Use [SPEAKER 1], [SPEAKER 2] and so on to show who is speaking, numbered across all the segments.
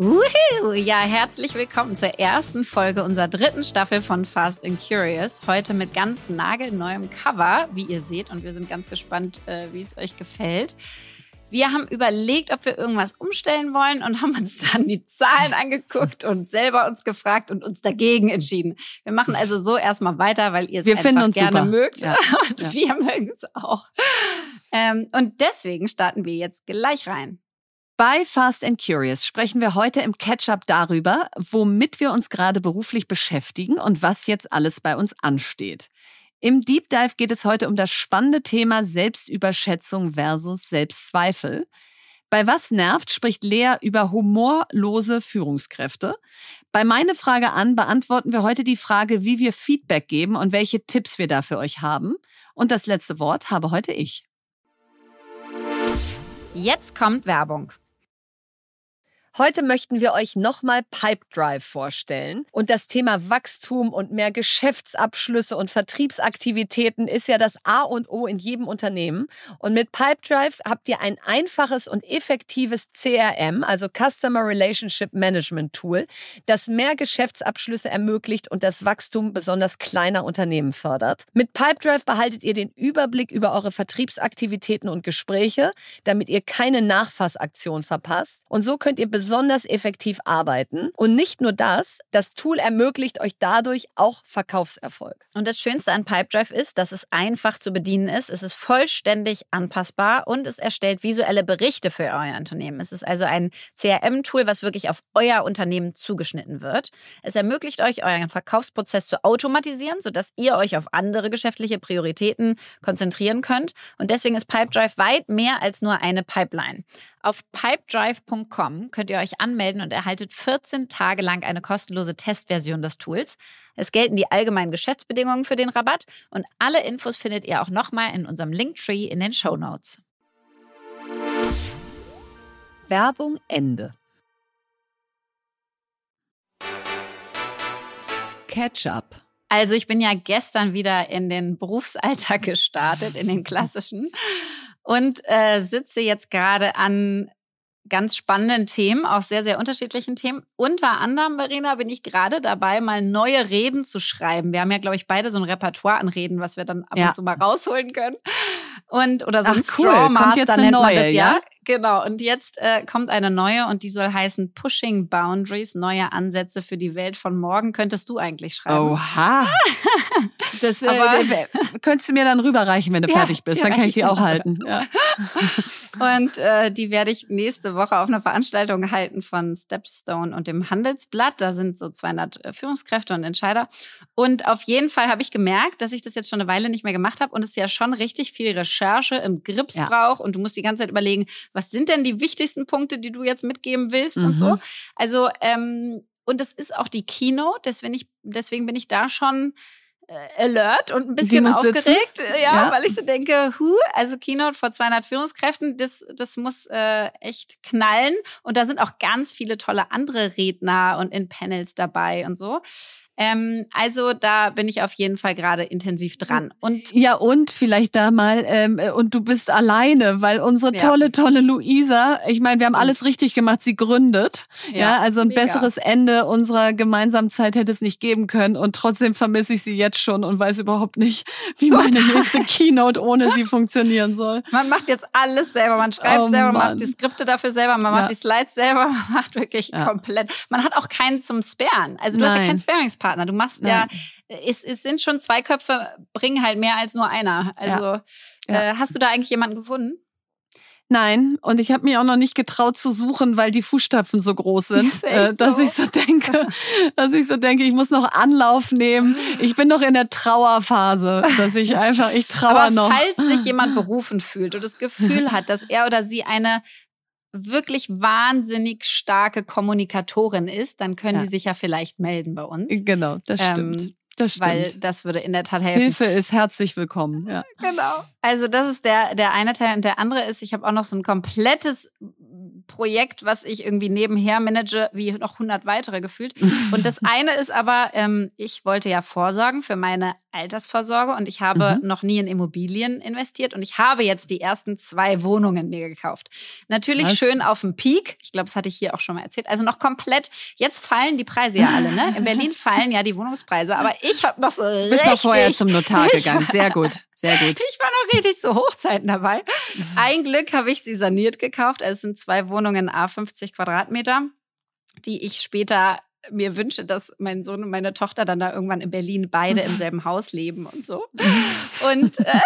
[SPEAKER 1] Woohoo! Ja, herzlich willkommen zur ersten Folge unserer dritten Staffel von Fast and Curious. Heute mit ganz nagelneuem Cover, wie ihr seht. Und wir sind ganz gespannt, äh, wie es euch gefällt. Wir haben überlegt, ob wir irgendwas umstellen wollen und haben uns dann die Zahlen angeguckt und selber uns gefragt und uns dagegen entschieden. Wir machen also so erstmal weiter, weil ihr es
[SPEAKER 2] wir
[SPEAKER 1] einfach
[SPEAKER 2] uns
[SPEAKER 1] gerne
[SPEAKER 2] super.
[SPEAKER 1] mögt.
[SPEAKER 2] Ja.
[SPEAKER 1] Und
[SPEAKER 2] Ja.
[SPEAKER 1] wir mögen es auch. Ähm, und deswegen starten wir jetzt gleich rein.
[SPEAKER 2] Bei Fast and Curious sprechen wir heute im Catch-up darüber, womit wir uns gerade beruflich beschäftigen und was jetzt alles bei uns ansteht. Im Deep Dive geht es heute um das spannende Thema Selbstüberschätzung versus Selbstzweifel. Bei Was nervt spricht Lea über humorlose Führungskräfte. Bei Meine Frage an beantworten wir heute die Frage, wie wir Feedback geben und welche Tipps wir da für euch haben. Und das letzte Wort habe heute ich.
[SPEAKER 1] Jetzt kommt Werbung.
[SPEAKER 3] Heute möchten wir euch nochmal Pipedrive vorstellen. Und das Thema Wachstum und mehr Geschäftsabschlüsse und Vertriebsaktivitäten ist ja das A und O in jedem Unternehmen. Und mit Pipedrive habt ihr ein einfaches und effektives CRM, also Customer Relationship Management Tool, das mehr Geschäftsabschlüsse ermöglicht und das Wachstum besonders kleiner Unternehmen fördert. Mit Pipedrive behaltet ihr den Überblick über eure Vertriebsaktivitäten und Gespräche, damit ihr keine Nachfassaktion verpasst. Und so könnt ihr effektiv arbeiten. Und nicht nur das, das Tool ermöglicht euch dadurch auch Verkaufserfolg.
[SPEAKER 1] Und das Schönste an Pipedrive ist, dass es einfach zu bedienen ist. Es ist vollständig anpassbar und es erstellt visuelle Berichte für euer Unternehmen. Es ist also ein CRM-Tool, was wirklich auf euer Unternehmen zugeschnitten wird. Es ermöglicht euch, euren Verkaufsprozess zu automatisieren, sodass ihr euch auf andere geschäftliche Prioritäten konzentrieren könnt. Und deswegen ist Pipedrive weit mehr als nur eine Pipeline. Auf pipedrive.com könnt ihr euch anmelden und erhaltet 14 Tage lang eine kostenlose Testversion des Tools. Es gelten die allgemeinen Geschäftsbedingungen für den Rabatt und alle Infos findet ihr auch nochmal in unserem Linktree in den Show Notes.
[SPEAKER 2] Werbung Ende. Catch-up.
[SPEAKER 1] Also ich bin ja gestern wieder in den Berufsalltag gestartet, in den klassischen, und äh, sitze jetzt gerade an ganz spannenden Themen, auch sehr, sehr unterschiedlichen Themen. Unter anderem, Verena, bin ich gerade dabei, mal neue Reden zu schreiben. Wir haben ja, glaube ich, beide so ein Repertoire an Reden, was wir dann ab
[SPEAKER 2] Ja.
[SPEAKER 1] und zu mal rausholen können. Und, oder so
[SPEAKER 2] Ach,
[SPEAKER 1] ein
[SPEAKER 2] cool.
[SPEAKER 1] Straw
[SPEAKER 2] Kommt jetzt eine
[SPEAKER 1] nennt man
[SPEAKER 2] neue,
[SPEAKER 1] das, ja?
[SPEAKER 2] ja?
[SPEAKER 1] Genau. Und jetzt äh, kommt eine neue und die soll heißen Pushing Boundaries, neue Ansätze für die Welt von morgen. Könntest du eigentlich schreiben?
[SPEAKER 2] Oha. Das äh,
[SPEAKER 1] Aber-
[SPEAKER 2] äh, könntest du mir dann rüberreichen, wenn du
[SPEAKER 1] Ja,
[SPEAKER 2] fertig bist. Dann kann ich die
[SPEAKER 1] dir
[SPEAKER 2] auch halten. Ja.
[SPEAKER 1] Und äh, die werde ich nächste Woche auf einer Veranstaltung halten von Stepstone und dem Handelsblatt. Da sind so 200 Führungskräfte und Entscheider. Und auf jeden Fall habe ich gemerkt, dass ich das jetzt schon eine Weile nicht mehr gemacht habe und es ja schon richtig viel Recherche und Grips
[SPEAKER 2] Ja.
[SPEAKER 1] braucht. Und du musst die ganze Zeit überlegen, was sind denn die wichtigsten Punkte, die du jetzt mitgeben willst und
[SPEAKER 2] Mhm.
[SPEAKER 1] so. Also, ähm, und das ist auch die Keynote, deswegen, ich, deswegen bin ich da schon äh, alert und ein bisschen aufgeregt, ja,
[SPEAKER 2] Ja.
[SPEAKER 1] weil ich so denke, hu, also Keynote vor 200 Führungskräften, das, das muss äh, echt knallen. Und da sind auch ganz viele tolle andere Redner und in Panels dabei und so. Ähm, also da bin ich auf jeden Fall gerade intensiv dran. Und
[SPEAKER 2] Ja, und vielleicht da mal, ähm, äh, und du bist alleine, weil unsere
[SPEAKER 1] Ja.
[SPEAKER 2] tolle, tolle Luisa, ich meine, wir haben alles richtig gemacht, sie gründet. Ja, also ein
[SPEAKER 1] mega.
[SPEAKER 2] besseres Ende unserer gemeinsamen Zeit hätte es nicht geben können. Und trotzdem vermisse ich sie jetzt schon und weiß überhaupt nicht, wie meine nächste Keynote ohne sie funktionieren soll.
[SPEAKER 1] Man macht jetzt alles selber. Man schreibt
[SPEAKER 2] Oh
[SPEAKER 1] selber, man macht die Skripte dafür selber, man macht
[SPEAKER 2] Ja.
[SPEAKER 1] die Slides selber, man macht wirklich
[SPEAKER 2] Ja.
[SPEAKER 1] komplett. Man hat auch keinen zum Sparen. Also du hast ja
[SPEAKER 2] Nein.
[SPEAKER 1] keinen Sparingspartner. Du machst ja, es, es sind schon zwei Köpfe, bringen halt mehr als nur einer. Also
[SPEAKER 2] Ja.
[SPEAKER 1] Äh, hast du da eigentlich jemanden gefunden?
[SPEAKER 2] Nein, und ich habe mich auch noch nicht getraut zu suchen, weil die Fußstapfen so groß sind,
[SPEAKER 1] echt
[SPEAKER 2] äh, dass
[SPEAKER 1] so.
[SPEAKER 2] ich so denke, dass ich so denke, ich muss noch Anlauf nehmen. Ich bin noch in der Trauerphase, dass ich einfach, ich trauer
[SPEAKER 1] Aber
[SPEAKER 2] noch.
[SPEAKER 1] falls sich jemand berufen fühlt und das Gefühl hat, dass er oder sie eine wirklich wahnsinnig starke Kommunikatorin ist, dann können
[SPEAKER 2] Ja.
[SPEAKER 1] die sich ja vielleicht melden bei uns.
[SPEAKER 2] Genau, das
[SPEAKER 1] Ähm,
[SPEAKER 2] stimmt. Das stimmt.
[SPEAKER 1] Weil das würde in der Tat helfen.
[SPEAKER 2] Hilfe ist herzlich willkommen. Ja.
[SPEAKER 1] Genau. Also das ist der, der eine Teil. Und der andere ist, ich habe auch noch so ein komplettes Projekt, was ich irgendwie nebenher manage, wie noch 100 weitere gefühlt. Und das eine ist aber, ähm, ich wollte ja vorsorgen für meine Altersvorsorge und ich habe mhm. noch nie in Immobilien investiert und ich habe jetzt die ersten zwei Wohnungen mir gekauft. Natürlich was? schön auf dem Peak. Ich glaube, das hatte ich hier auch schon mal erzählt. Also noch komplett. Jetzt fallen die Preise ja alle, ne? In Berlin fallen ja die Wohnungspreise, aber ich habe noch so
[SPEAKER 2] du bist noch vorher zum Notar gegangen. Sehr gut, sehr gut.
[SPEAKER 1] Ich war noch richtig zu Hochzeiten dabei. Ein Glück habe ich sie saniert gekauft. Es sind zwei Wohnungen A 50 Quadratmeter, die ich später mir wünsche, dass mein Sohn und meine Tochter dann da irgendwann in Berlin beide im selben Haus leben und so. Und äh,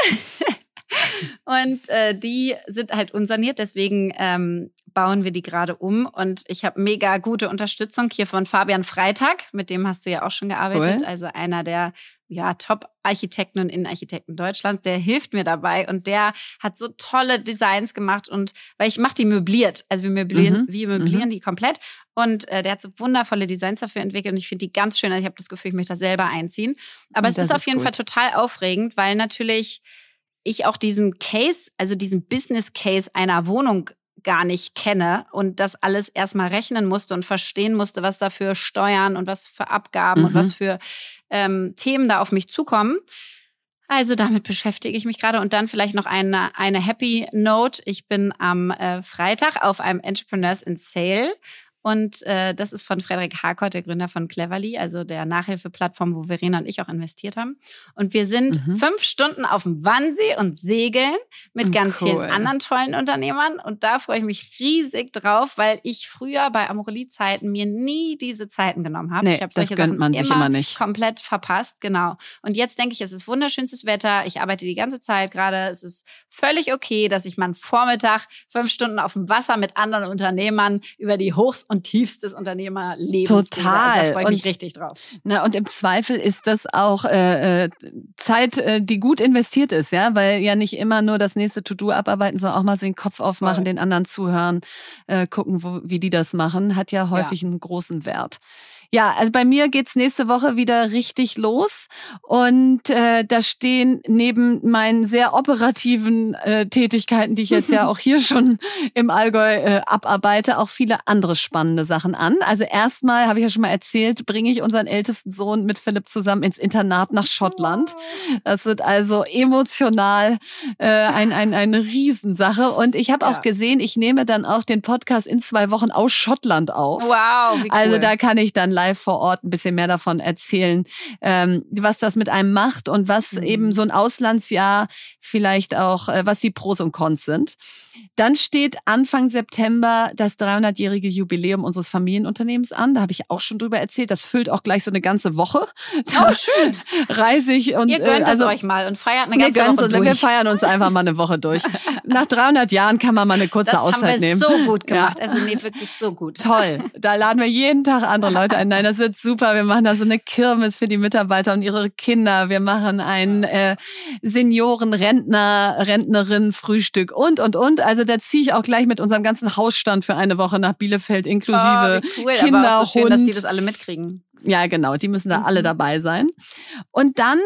[SPEAKER 1] und äh, die sind halt unsaniert, deswegen ähm, bauen wir die gerade um. Und ich habe mega gute Unterstützung hier von Fabian Freitag, mit dem hast du ja auch schon gearbeitet. Cool. Also einer der ja, Top-Architekten und Innenarchitekten Deutschlands, der hilft mir dabei und der hat so tolle Designs gemacht und weil ich mache die möbliert, also wir möblieren, mhm. wir möblieren mhm. die komplett und äh, der hat so wundervolle Designs dafür entwickelt und ich finde die ganz schön. Also ich habe das Gefühl, ich möchte da selber einziehen. Aber und es ist auf jeden gut. Fall total aufregend, weil natürlich ich auch diesen Case, also diesen Business Case einer Wohnung gar nicht kenne und das alles erstmal rechnen musste und verstehen musste, was da für Steuern und was für Abgaben mhm. und was für ähm, Themen da auf mich zukommen. Also damit beschäftige ich mich gerade und dann vielleicht noch eine, eine Happy Note. Ich bin am äh, Freitag auf einem Entrepreneurs in Sale und äh, das ist von Frederik Harkott, der Gründer von Cleverly, also der Nachhilfeplattform, wo Verena und ich auch investiert haben. Und wir sind mhm. fünf Stunden auf dem Wannsee und segeln mit hm, ganz cool. vielen anderen tollen Unternehmern. Und da freue ich mich riesig drauf, weil ich früher bei Amorelie-Zeiten mir nie diese Zeiten genommen habe.
[SPEAKER 2] Nee,
[SPEAKER 1] ich habe
[SPEAKER 2] solche das gönnt man sich immer nicht.
[SPEAKER 1] komplett verpasst, genau. Und jetzt denke ich, es ist wunderschönstes Wetter. Ich arbeite die ganze Zeit gerade. Es ist völlig okay, dass ich mal einen Vormittag fünf Stunden auf dem Wasser mit anderen Unternehmern über die Hochs- und tiefstes Unternehmerleben.
[SPEAKER 2] Total.
[SPEAKER 1] Also da freue ich mich richtig drauf.
[SPEAKER 2] Na, und im Zweifel ist das auch äh, äh, Zeit, äh, die gut investiert ist, ja, weil ja nicht immer nur das nächste To-Do abarbeiten, sondern auch mal so den Kopf aufmachen, Voll. den anderen zuhören, äh, gucken, wo, wie die das machen, hat ja häufig ja. einen großen Wert. Ja, also bei mir geht's nächste Woche wieder richtig los und äh, da stehen neben meinen sehr operativen äh, Tätigkeiten, die ich jetzt ja auch hier schon im Allgäu äh, abarbeite, auch viele andere spannende Sachen an. Also erstmal habe ich ja schon mal erzählt, bringe ich unseren ältesten Sohn mit Philipp zusammen ins Internat nach Schottland. Das wird also emotional äh, ein, ein, eine Riesensache und ich habe ja. auch gesehen, ich nehme dann auch den Podcast in zwei Wochen aus Schottland auf.
[SPEAKER 1] Wow,
[SPEAKER 2] wie also cool. Also da kann ich dann live vor Ort ein bisschen mehr davon erzählen, ähm, was das mit einem macht und was mhm. eben so ein Auslandsjahr vielleicht auch, äh, was die Pros und Cons sind. Dann steht Anfang September das 300-jährige Jubiläum unseres Familienunternehmens an. Da habe ich auch schon drüber erzählt. Das füllt auch gleich so eine ganze Woche.
[SPEAKER 1] Da oh, schön.
[SPEAKER 2] Reise ich und
[SPEAKER 1] ihr gönnt äh, also, es euch mal und feiert eine ganze Woche durch.
[SPEAKER 2] Wir feiern uns einfach mal eine Woche durch. Nach 300 Jahren kann man mal eine kurze
[SPEAKER 1] das
[SPEAKER 2] Auszeit nehmen.
[SPEAKER 1] Das haben wir so gut gemacht. Ja. Also nee, wirklich so gut.
[SPEAKER 2] Toll. Da laden wir jeden Tag andere Leute ein. Nein, das wird super. Wir machen da so eine Kirmes für die Mitarbeiter und ihre Kinder. Wir machen ein äh, Senioren, Rentner, Rentnerin Frühstück und und und. Also da ziehe ich auch gleich mit unserem ganzen Hausstand für eine Woche nach Bielefeld, inklusive oh, cool. Kinder,
[SPEAKER 1] Aber auch
[SPEAKER 2] so schön,
[SPEAKER 1] Hund. dass die das alle mitkriegen.
[SPEAKER 2] Ja, genau, die müssen da mhm. alle dabei sein. Und dann,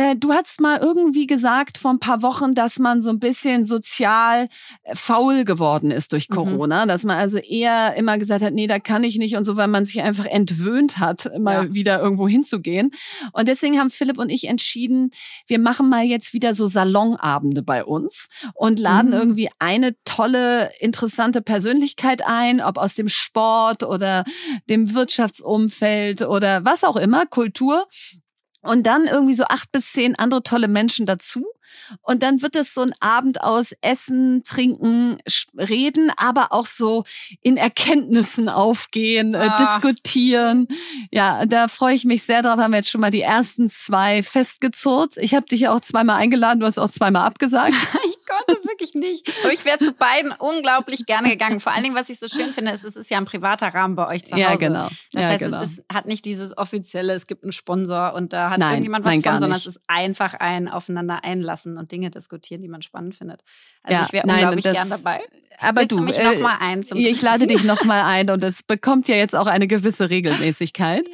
[SPEAKER 2] äh, du hast mal irgendwie gesagt vor ein paar Wochen, dass man so ein bisschen sozial äh, faul geworden ist durch mhm. Corona, mhm. dass man also eher immer gesagt hat, nee, da kann ich nicht und so, weil man sich einfach entwöhnt hat, mal ja. wieder irgendwo hinzugehen. Und deswegen haben Philipp und ich entschieden, wir machen mal jetzt wieder so Salonabende bei uns und laden mhm. irgendwie eine tolle, interessante Persönlichkeit ein, ob aus dem Sport oder dem Wirtschaftsumfeld oder oder was auch immer, Kultur. Und dann irgendwie so acht bis zehn andere tolle Menschen dazu. Und dann wird es so ein Abend aus Essen, Trinken, Reden, aber auch so in Erkenntnissen aufgehen, äh, ah. diskutieren. Ja, da freue ich mich sehr drauf. Haben wir jetzt schon mal die ersten zwei festgezurrt. Ich habe dich ja auch zweimal eingeladen, du hast auch zweimal abgesagt.
[SPEAKER 1] konnte wirklich nicht. Aber ich wäre zu beiden unglaublich gerne gegangen. Vor allen Dingen, was ich so schön finde, ist, es ist ja ein privater Rahmen bei euch zu Hause.
[SPEAKER 2] Ja, genau.
[SPEAKER 1] Das
[SPEAKER 2] ja,
[SPEAKER 1] heißt,
[SPEAKER 2] genau.
[SPEAKER 1] es ist, hat nicht dieses offizielle, es gibt einen Sponsor und da hat nein, irgendjemand was nein, von, sondern es ist einfach ein Aufeinander einlassen und Dinge diskutieren, die man spannend findet. Also ja, ich wäre unglaublich das, gern dabei.
[SPEAKER 2] Aber Willst du, mich äh, noch mal ein zum ich lade dich noch mal ein und es bekommt ja jetzt auch eine gewisse Regelmäßigkeit.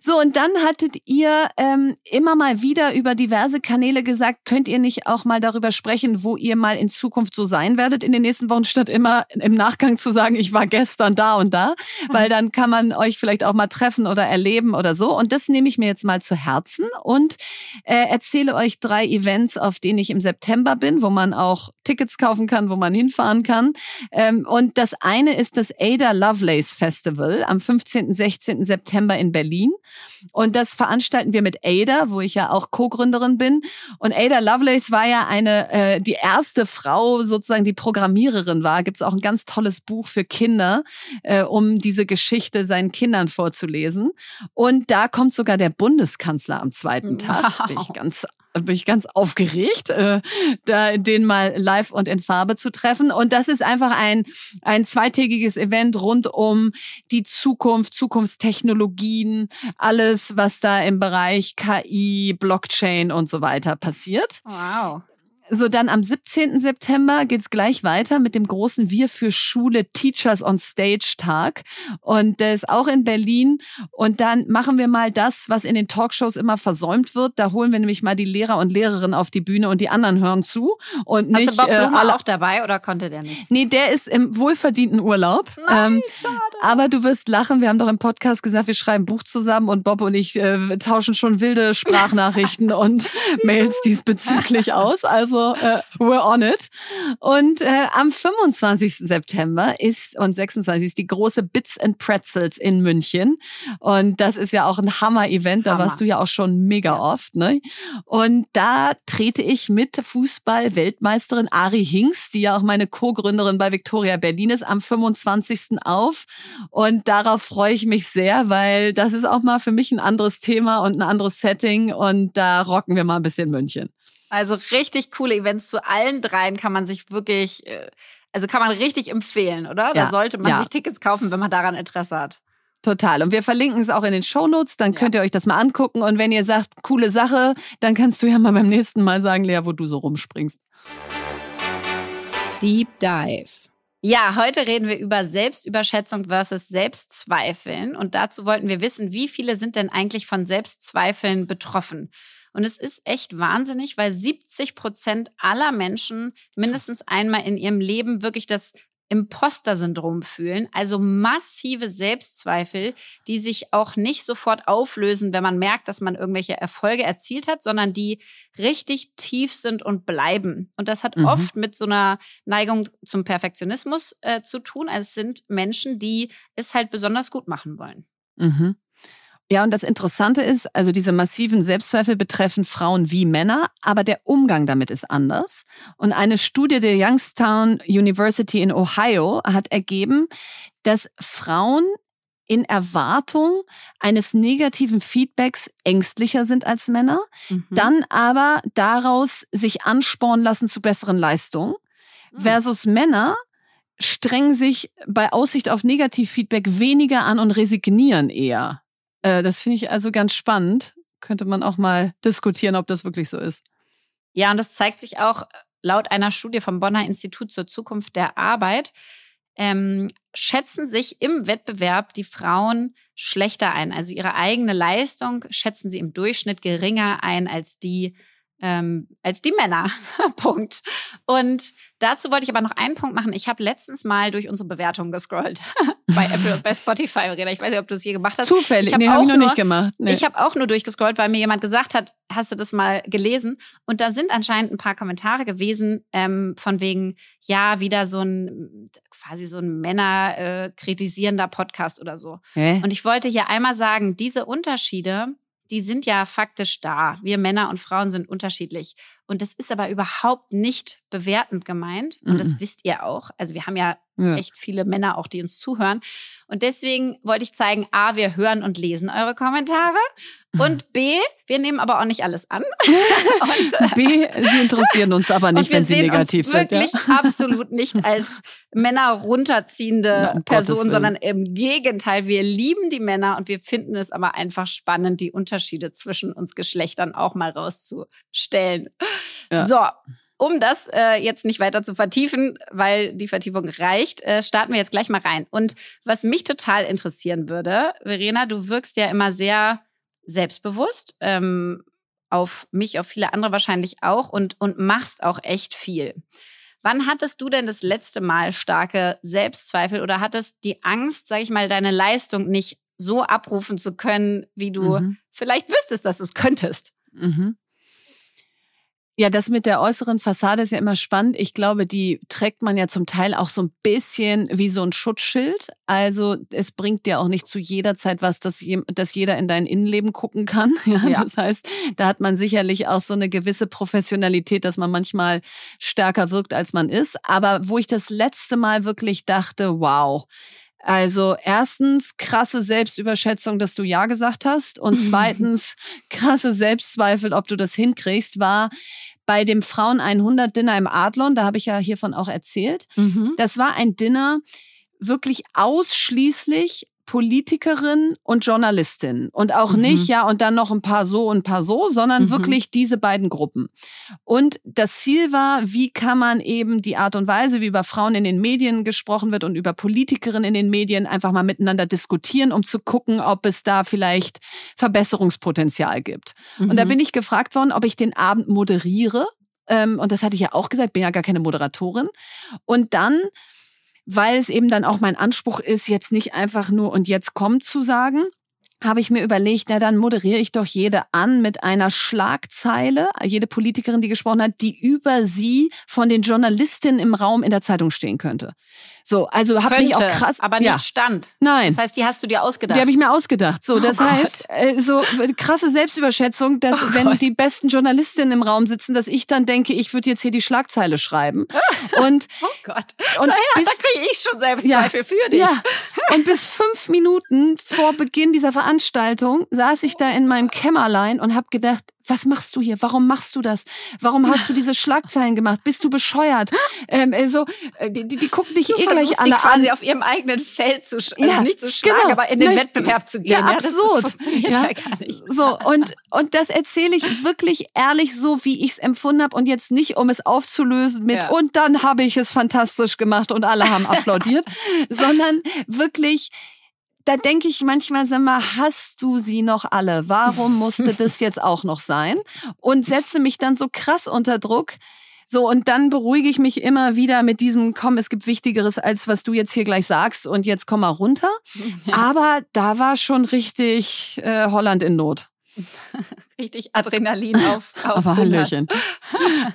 [SPEAKER 2] So und dann hattet ihr ähm, immer mal wieder über diverse Kanäle gesagt, könnt ihr nicht auch mal darüber sprechen, wo ihr mal in Zukunft so sein werdet in den nächsten Wochen, statt immer im Nachgang zu sagen, ich war gestern da und da, weil dann kann man euch vielleicht auch mal treffen oder erleben oder so. Und das nehme ich mir jetzt mal zu Herzen und äh, erzähle euch drei Events, auf denen ich im September bin, wo man auch Tickets kaufen kann, wo man hinfahren kann. Ähm, und das eine ist das Ada Lovelace Festival am 15. 16. September in Berlin. Und das veranstalten wir mit Ada, wo ich ja auch Co-Gründerin bin. Und Ada Lovelace war ja eine, äh, die erste Frau sozusagen, die Programmiererin war. Gibt es auch ein ganz tolles Buch für Kinder, äh, um diese Geschichte seinen Kindern vorzulesen. Und da kommt sogar der Bundeskanzler am zweiten Tag. Wow. Bin ich ganz bin ich ganz aufgeregt, äh, da den mal live und in Farbe zu treffen. Und das ist einfach ein, ein zweitägiges Event rund um die Zukunft, Zukunftstechnologien, alles, was da im Bereich KI, Blockchain und so weiter passiert.
[SPEAKER 1] Wow.
[SPEAKER 2] So, dann am 17. September geht's gleich weiter mit dem großen Wir für Schule Teachers on Stage Tag. Und der ist auch in Berlin. Und dann machen wir mal das, was in den Talkshows immer versäumt wird. Da holen wir nämlich mal die Lehrer und Lehrerinnen auf die Bühne und die anderen hören zu. Und
[SPEAKER 1] Hast
[SPEAKER 2] nicht,
[SPEAKER 1] du Bob
[SPEAKER 2] äh,
[SPEAKER 1] Blume auch dabei oder konnte der nicht?
[SPEAKER 2] Nee, der ist im wohlverdienten Urlaub.
[SPEAKER 1] Nein, ähm, schade.
[SPEAKER 2] Aber du wirst lachen. Wir haben doch im Podcast gesagt, wir schreiben ein Buch zusammen und Bob und ich äh, tauschen schon wilde Sprachnachrichten und Mails diesbezüglich aus. Also also äh, we're on it. Und äh, am 25. September ist und 26 ist die große Bits and Pretzels in München. Und das ist ja auch ein Hammer-Event. Da Hammer. warst du ja auch schon mega oft. Ne? Und da trete ich mit Fußball-Weltmeisterin Ari Hinks, die ja auch meine Co-Gründerin bei Victoria Berlin ist, am 25. auf. Und darauf freue ich mich sehr, weil das ist auch mal für mich ein anderes Thema und ein anderes Setting. Und da rocken wir mal ein bisschen München.
[SPEAKER 1] Also richtig coole Events zu allen dreien kann man sich wirklich, äh, also kann man richtig empfehlen, oder? Da sollte man ja. sich Tickets kaufen, wenn man daran Interesse hat.
[SPEAKER 2] Total. Und wir verlinken es auch in den Shownotes, dann könnt ihr euch das mal angucken. Und wenn ihr sagt, coole Sache, dann kannst du ja mal beim nächsten Mal sagen, Lea, wo du so rumspringst.
[SPEAKER 1] Deep Dive. Ja, heute reden wir über Selbstüberschätzung versus Selbstzweifeln. Und dazu wollten wir wissen, wie viele sind denn eigentlich von Selbstzweifeln betroffen? Und es ist echt wahnsinnig, weil 70 Prozent aller Menschen mindestens einmal in ihrem Leben wirklich das Imposter-Syndrom fühlen, also massive Selbstzweifel, die sich auch nicht sofort auflösen, wenn man merkt, dass man irgendwelche Erfolge erzielt hat, sondern die richtig tief sind und bleiben. Und das hat mhm. oft mit so einer Neigung zum Perfektionismus äh, zu tun. Also es sind Menschen, die es halt besonders gut machen wollen.
[SPEAKER 2] Mhm. Ja, und das Interessante ist, also diese massiven Selbstzweifel betreffen Frauen wie Männer, aber der Umgang damit ist anders. Und eine Studie der Youngstown University in Ohio hat ergeben, dass Frauen in Erwartung eines negativen Feedbacks ängstlicher sind als Männer, mhm. dann aber daraus sich anspornen lassen zu besseren Leistungen, mhm. versus Männer strengen sich bei Aussicht auf Negativfeedback weniger an und resignieren eher. Äh, das finde ich also ganz spannend. Könnte man auch mal diskutieren, ob das wirklich so ist.
[SPEAKER 1] Ja, und das zeigt sich auch laut einer Studie vom Bonner Institut zur Zukunft der Arbeit. Ähm, schätzen sich im Wettbewerb die Frauen schlechter ein. Also ihre eigene Leistung schätzen sie im Durchschnitt geringer ein als die ähm, als die Männer. Punkt. Und dazu wollte ich aber noch einen Punkt machen. Ich habe letztens mal durch unsere Bewertungen gescrollt bei Apple und bei Spotify. Verena. Ich weiß nicht, ob du es je gemacht hast.
[SPEAKER 2] Zufällig, ich nee, habe ich noch nur, nicht gemacht. Nee.
[SPEAKER 1] Ich habe auch nur durchgescrollt, weil mir jemand gesagt hat, hast du das mal gelesen? Und da sind anscheinend ein paar Kommentare gewesen ähm, von wegen, ja, wieder so ein quasi so ein Männer äh, kritisierender Podcast oder so. Hä? Und ich wollte hier einmal sagen, diese Unterschiede die sind ja faktisch da. Wir Männer und Frauen sind unterschiedlich. Und das ist aber überhaupt nicht bewertend gemeint. Und das wisst ihr auch. Also wir haben ja, ja, echt viele Männer auch, die uns zuhören. Und deswegen wollte ich zeigen, A, wir hören und lesen eure Kommentare. Und B, wir nehmen aber auch nicht alles an.
[SPEAKER 2] und, äh, B, sie interessieren uns aber nicht, wenn sie negativ
[SPEAKER 1] uns sind. Wirklich ja? absolut nicht als Männer runterziehende ja, Person, sondern im Gegenteil. Wir lieben die Männer und wir finden es aber einfach spannend, die Unterschiede zwischen uns Geschlechtern auch mal rauszustellen. Ja. So, um das äh, jetzt nicht weiter zu vertiefen, weil die Vertiefung reicht, äh, starten wir jetzt gleich mal rein. Und was mich total interessieren würde, Verena, du wirkst ja immer sehr selbstbewusst, ähm, auf mich, auf viele andere wahrscheinlich auch und, und machst auch echt viel. Wann hattest du denn das letzte Mal starke Selbstzweifel oder hattest die Angst, sag ich mal, deine Leistung nicht so abrufen zu können, wie du mhm. vielleicht wüsstest, dass du es könntest? Mhm.
[SPEAKER 2] Ja, das mit der äußeren Fassade ist ja immer spannend. Ich glaube, die trägt man ja zum Teil auch so ein bisschen wie so ein Schutzschild. Also es bringt dir auch nicht zu jeder Zeit was, dass, dass jeder in dein Innenleben gucken kann. Ja, ja. Das heißt, da hat man sicherlich auch so eine gewisse Professionalität, dass man manchmal stärker wirkt, als man ist. Aber wo ich das letzte Mal wirklich dachte, wow, also erstens krasse Selbstüberschätzung, dass du Ja gesagt hast und zweitens krasse Selbstzweifel, ob du das hinkriegst, war bei dem Frauen 100 Dinner im Adlon, da habe ich ja hiervon auch erzählt. Mhm. Das war ein Dinner wirklich ausschließlich Politikerin und Journalistin und auch mhm. nicht, ja, und dann noch ein paar so und ein paar so, sondern mhm. wirklich diese beiden Gruppen. Und das Ziel war, wie kann man eben die Art und Weise, wie über Frauen in den Medien gesprochen wird und über Politikerinnen in den Medien einfach mal miteinander diskutieren, um zu gucken, ob es da vielleicht Verbesserungspotenzial gibt. Mhm. Und da mhm. bin ich gefragt worden, ob ich den Abend moderiere. Ähm, und das hatte ich ja auch gesagt, bin ja gar keine Moderatorin. Und dann weil es eben dann auch mein Anspruch ist, jetzt nicht einfach nur und jetzt kommt zu sagen, habe ich mir überlegt, na dann moderiere ich doch jede an mit einer Schlagzeile, jede Politikerin, die gesprochen hat, die über sie von den Journalistinnen im Raum in der Zeitung stehen könnte. So, also habe ich auch krass,
[SPEAKER 1] aber nicht ja. stand.
[SPEAKER 2] Nein.
[SPEAKER 1] Das heißt, die hast du dir ausgedacht.
[SPEAKER 2] Die habe ich mir ausgedacht. So, das oh heißt, äh, so krasse Selbstüberschätzung, dass oh wenn Gott. die besten Journalistinnen im Raum sitzen, dass ich dann denke, ich würde jetzt hier die Schlagzeile schreiben. Und
[SPEAKER 1] oh Gott. Und naja, bis, da kriege ich schon Selbstzweifel
[SPEAKER 2] ja,
[SPEAKER 1] für dich.
[SPEAKER 2] Ja. Und bis fünf Minuten vor Beginn dieser Veranstaltung saß ich da in meinem Kämmerlein und habe gedacht, was machst du hier? Warum machst du das? Warum hast du diese Schlagzeilen gemacht? Bist du bescheuert? Ähm, also, die, die, die gucken dich du eh gleich alle
[SPEAKER 1] quasi an. auf ihrem eigenen Feld zu, also ja, nicht zu schlagen, genau. aber in den Nein, Wettbewerb zu gehen.
[SPEAKER 2] Ja, absurd. das funktioniert ja. ja gar nicht. So, und, und das erzähle ich wirklich ehrlich so, wie ich es empfunden habe und jetzt nicht, um es aufzulösen mit ja. und dann habe ich es fantastisch gemacht und alle haben applaudiert, sondern wirklich da denke ich manchmal, sag mal, hast du sie noch alle? Warum musste das jetzt auch noch sein? Und setze mich dann so krass unter Druck. So, und dann beruhige ich mich immer wieder mit diesem, komm, es gibt Wichtigeres, als was du jetzt hier gleich sagst und jetzt komm mal runter. Aber da war schon richtig äh, Holland in Not.
[SPEAKER 1] Richtig Adrenalin auf, auf
[SPEAKER 2] Aber Hallöchen.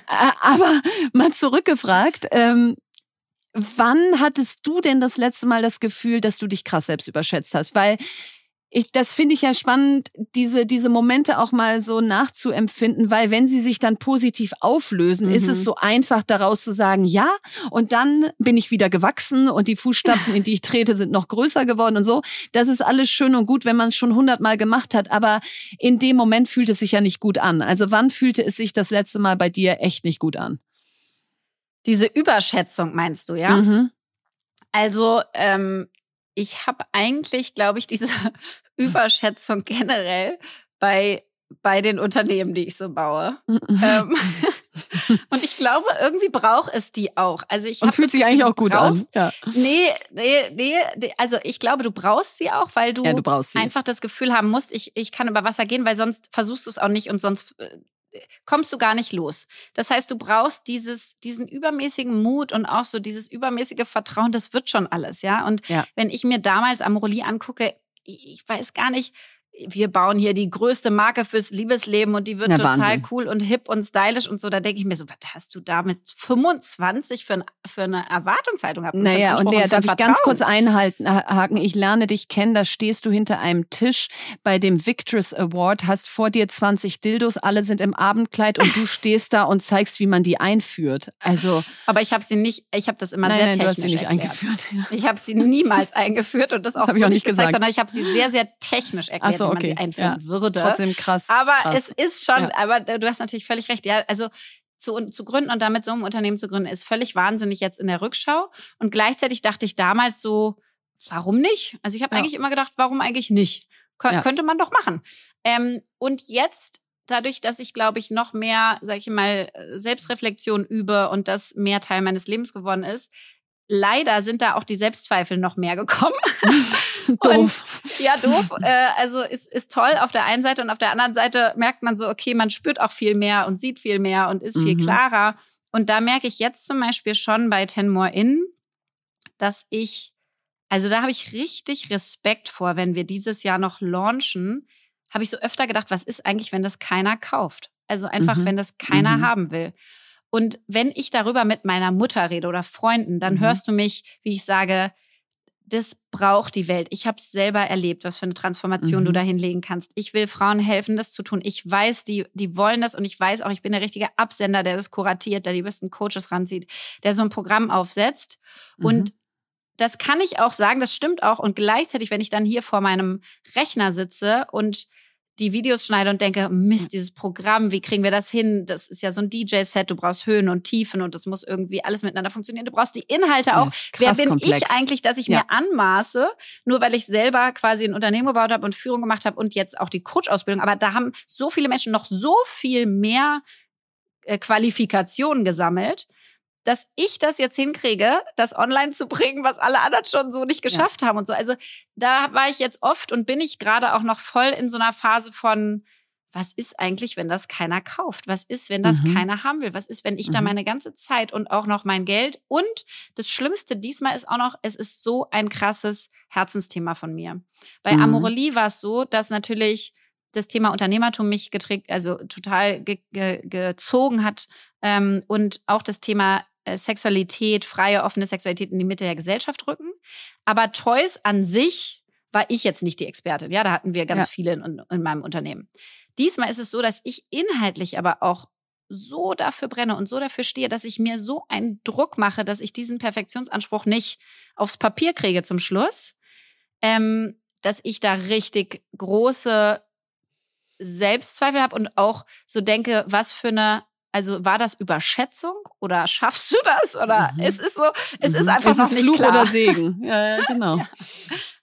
[SPEAKER 2] Äh, aber mal zurückgefragt, ähm, Wann hattest du denn das letzte Mal das Gefühl, dass du dich krass selbst überschätzt hast? Weil ich, das finde ich ja spannend, diese, diese Momente auch mal so nachzuempfinden, weil wenn sie sich dann positiv auflösen, mhm. ist es mhm. so einfach daraus zu sagen, ja, und dann bin ich wieder gewachsen und die Fußstapfen, in die ich trete, sind noch größer geworden und so. Das ist alles schön und gut, wenn man es schon hundertmal gemacht hat, aber in dem Moment fühlt es sich ja nicht gut an. Also wann fühlte es sich das letzte Mal bei dir echt nicht gut an?
[SPEAKER 1] Diese Überschätzung meinst du, ja? Mhm. Also, ähm, ich habe eigentlich, glaube ich, diese Überschätzung generell bei bei den Unternehmen, die ich so baue. Mhm. ähm, und ich glaube, irgendwie braucht es die auch. Also ich
[SPEAKER 2] und fühlt sich eigentlich auch gut
[SPEAKER 1] brauchst, an. Ja. Nee, nee, nee, also ich glaube, du brauchst sie auch, weil du,
[SPEAKER 2] ja, du
[SPEAKER 1] einfach das Gefühl haben musst, ich, ich kann über Wasser gehen, weil sonst versuchst du es auch nicht und sonst äh, kommst du gar nicht los. Das heißt, du brauchst dieses, diesen übermäßigen Mut und auch so dieses übermäßige Vertrauen, das wird schon alles, ja. Und ja. wenn ich mir damals Amorelie angucke, ich, ich weiß gar nicht, wir bauen hier die größte Marke fürs Liebesleben und die wird ja, total Wahnsinn. cool und hip und stylisch und so. Da denke ich mir so, was hast du da mit 25 für, ein, für eine Erwartungshaltung gehabt?
[SPEAKER 2] Naja, und Lea, darf ich ganz kurz einhaken? Ich lerne dich kennen, da stehst du hinter einem Tisch bei dem Victress Award, hast vor dir 20 Dildos, alle sind im Abendkleid und du stehst da und zeigst, wie man die einführt. Also.
[SPEAKER 1] Aber ich habe sie nicht, ich habe das immer
[SPEAKER 2] nein,
[SPEAKER 1] sehr
[SPEAKER 2] nein,
[SPEAKER 1] technisch
[SPEAKER 2] du hast sie nicht
[SPEAKER 1] erklärt.
[SPEAKER 2] eingeführt.
[SPEAKER 1] Ja. Ich habe sie niemals eingeführt und das, das auch so
[SPEAKER 2] ich auch nicht
[SPEAKER 1] gezeigt,
[SPEAKER 2] gesagt,
[SPEAKER 1] sondern ich habe sie sehr, sehr technisch erklärt
[SPEAKER 2] so, okay.
[SPEAKER 1] man sie einführen ja. würde.
[SPEAKER 2] Trotzdem krass.
[SPEAKER 1] Aber
[SPEAKER 2] krass.
[SPEAKER 1] es ist schon, ja. aber du hast natürlich völlig recht. Ja, also zu, zu gründen und damit so ein Unternehmen zu gründen, ist völlig wahnsinnig jetzt in der Rückschau. Und gleichzeitig dachte ich damals so, warum nicht? Also ich habe ja. eigentlich immer gedacht, warum eigentlich nicht? Kön. Könnte man doch machen. Ähm, und jetzt dadurch, dass ich, glaube ich, noch mehr, sag ich mal, Selbstreflexion übe und das mehr Teil meines Lebens geworden ist, leider sind da auch die Selbstzweifel noch mehr gekommen.
[SPEAKER 2] doof.
[SPEAKER 1] Und, ja, doof. Äh, also ist, ist toll auf der einen Seite und auf der anderen Seite merkt man so, okay, man spürt auch viel mehr und sieht viel mehr und ist viel mhm. klarer. Und da merke ich jetzt zum Beispiel schon bei Ten More In, dass ich, also da habe ich richtig Respekt vor, wenn wir dieses Jahr noch launchen, habe ich so öfter gedacht, was ist eigentlich, wenn das keiner kauft? Also einfach, mhm. wenn das keiner mhm. haben will. Und wenn ich darüber mit meiner Mutter rede oder Freunden, dann mhm. hörst du mich, wie ich sage, das braucht die Welt. Ich habe es selber erlebt, was für eine Transformation mhm. du da hinlegen kannst. Ich will Frauen helfen, das zu tun. Ich weiß, die, die wollen das und ich weiß auch, ich bin der richtige Absender, der das kuratiert, der die besten Coaches ranzieht, der so ein Programm aufsetzt. Mhm. Und das kann ich auch sagen, das stimmt auch. Und gleichzeitig, wenn ich dann hier vor meinem Rechner sitze und die Videos schneide und denke, Mist, dieses Programm, wie kriegen wir das hin? Das ist ja so ein DJ-Set, du brauchst Höhen und Tiefen und das muss irgendwie alles miteinander funktionieren. Du brauchst die Inhalte auch. Wer bin komplex. ich eigentlich, dass ich ja. mir anmaße, nur weil ich selber quasi ein Unternehmen gebaut habe und Führung gemacht habe und jetzt auch die Coach-Ausbildung, aber da haben so viele Menschen noch so viel mehr äh, Qualifikationen gesammelt dass ich das jetzt hinkriege, das online zu bringen, was alle anderen schon so nicht geschafft ja. haben und so. Also da war ich jetzt oft und bin ich gerade auch noch voll in so einer Phase von, was ist eigentlich, wenn das keiner kauft? Was ist, wenn das mhm. keiner haben will? Was ist, wenn ich mhm. da meine ganze Zeit und auch noch mein Geld und das Schlimmste diesmal ist auch noch, es ist so ein krasses Herzensthema von mir. Bei mhm. Amorelie war es so, dass natürlich das Thema Unternehmertum mich geträgt, also total ge ge gezogen hat ähm, und auch das Thema Sexualität, freie, offene Sexualität in die Mitte der Gesellschaft rücken. Aber Toys an sich war ich jetzt nicht die Expertin. Ja, da hatten wir ganz ja. viele in, in meinem Unternehmen. Diesmal ist es so, dass ich inhaltlich aber auch so dafür brenne und so dafür stehe, dass ich mir so einen Druck mache, dass ich diesen Perfektionsanspruch nicht aufs Papier kriege zum Schluss, ähm, dass ich da richtig große Selbstzweifel habe und auch so denke, was für eine also war das Überschätzung oder schaffst du das? Oder mhm. es ist so, es mhm. ist einfach es noch ist nicht
[SPEAKER 2] Fluch
[SPEAKER 1] klar.
[SPEAKER 2] oder Segen. Ja, ja genau. Ja.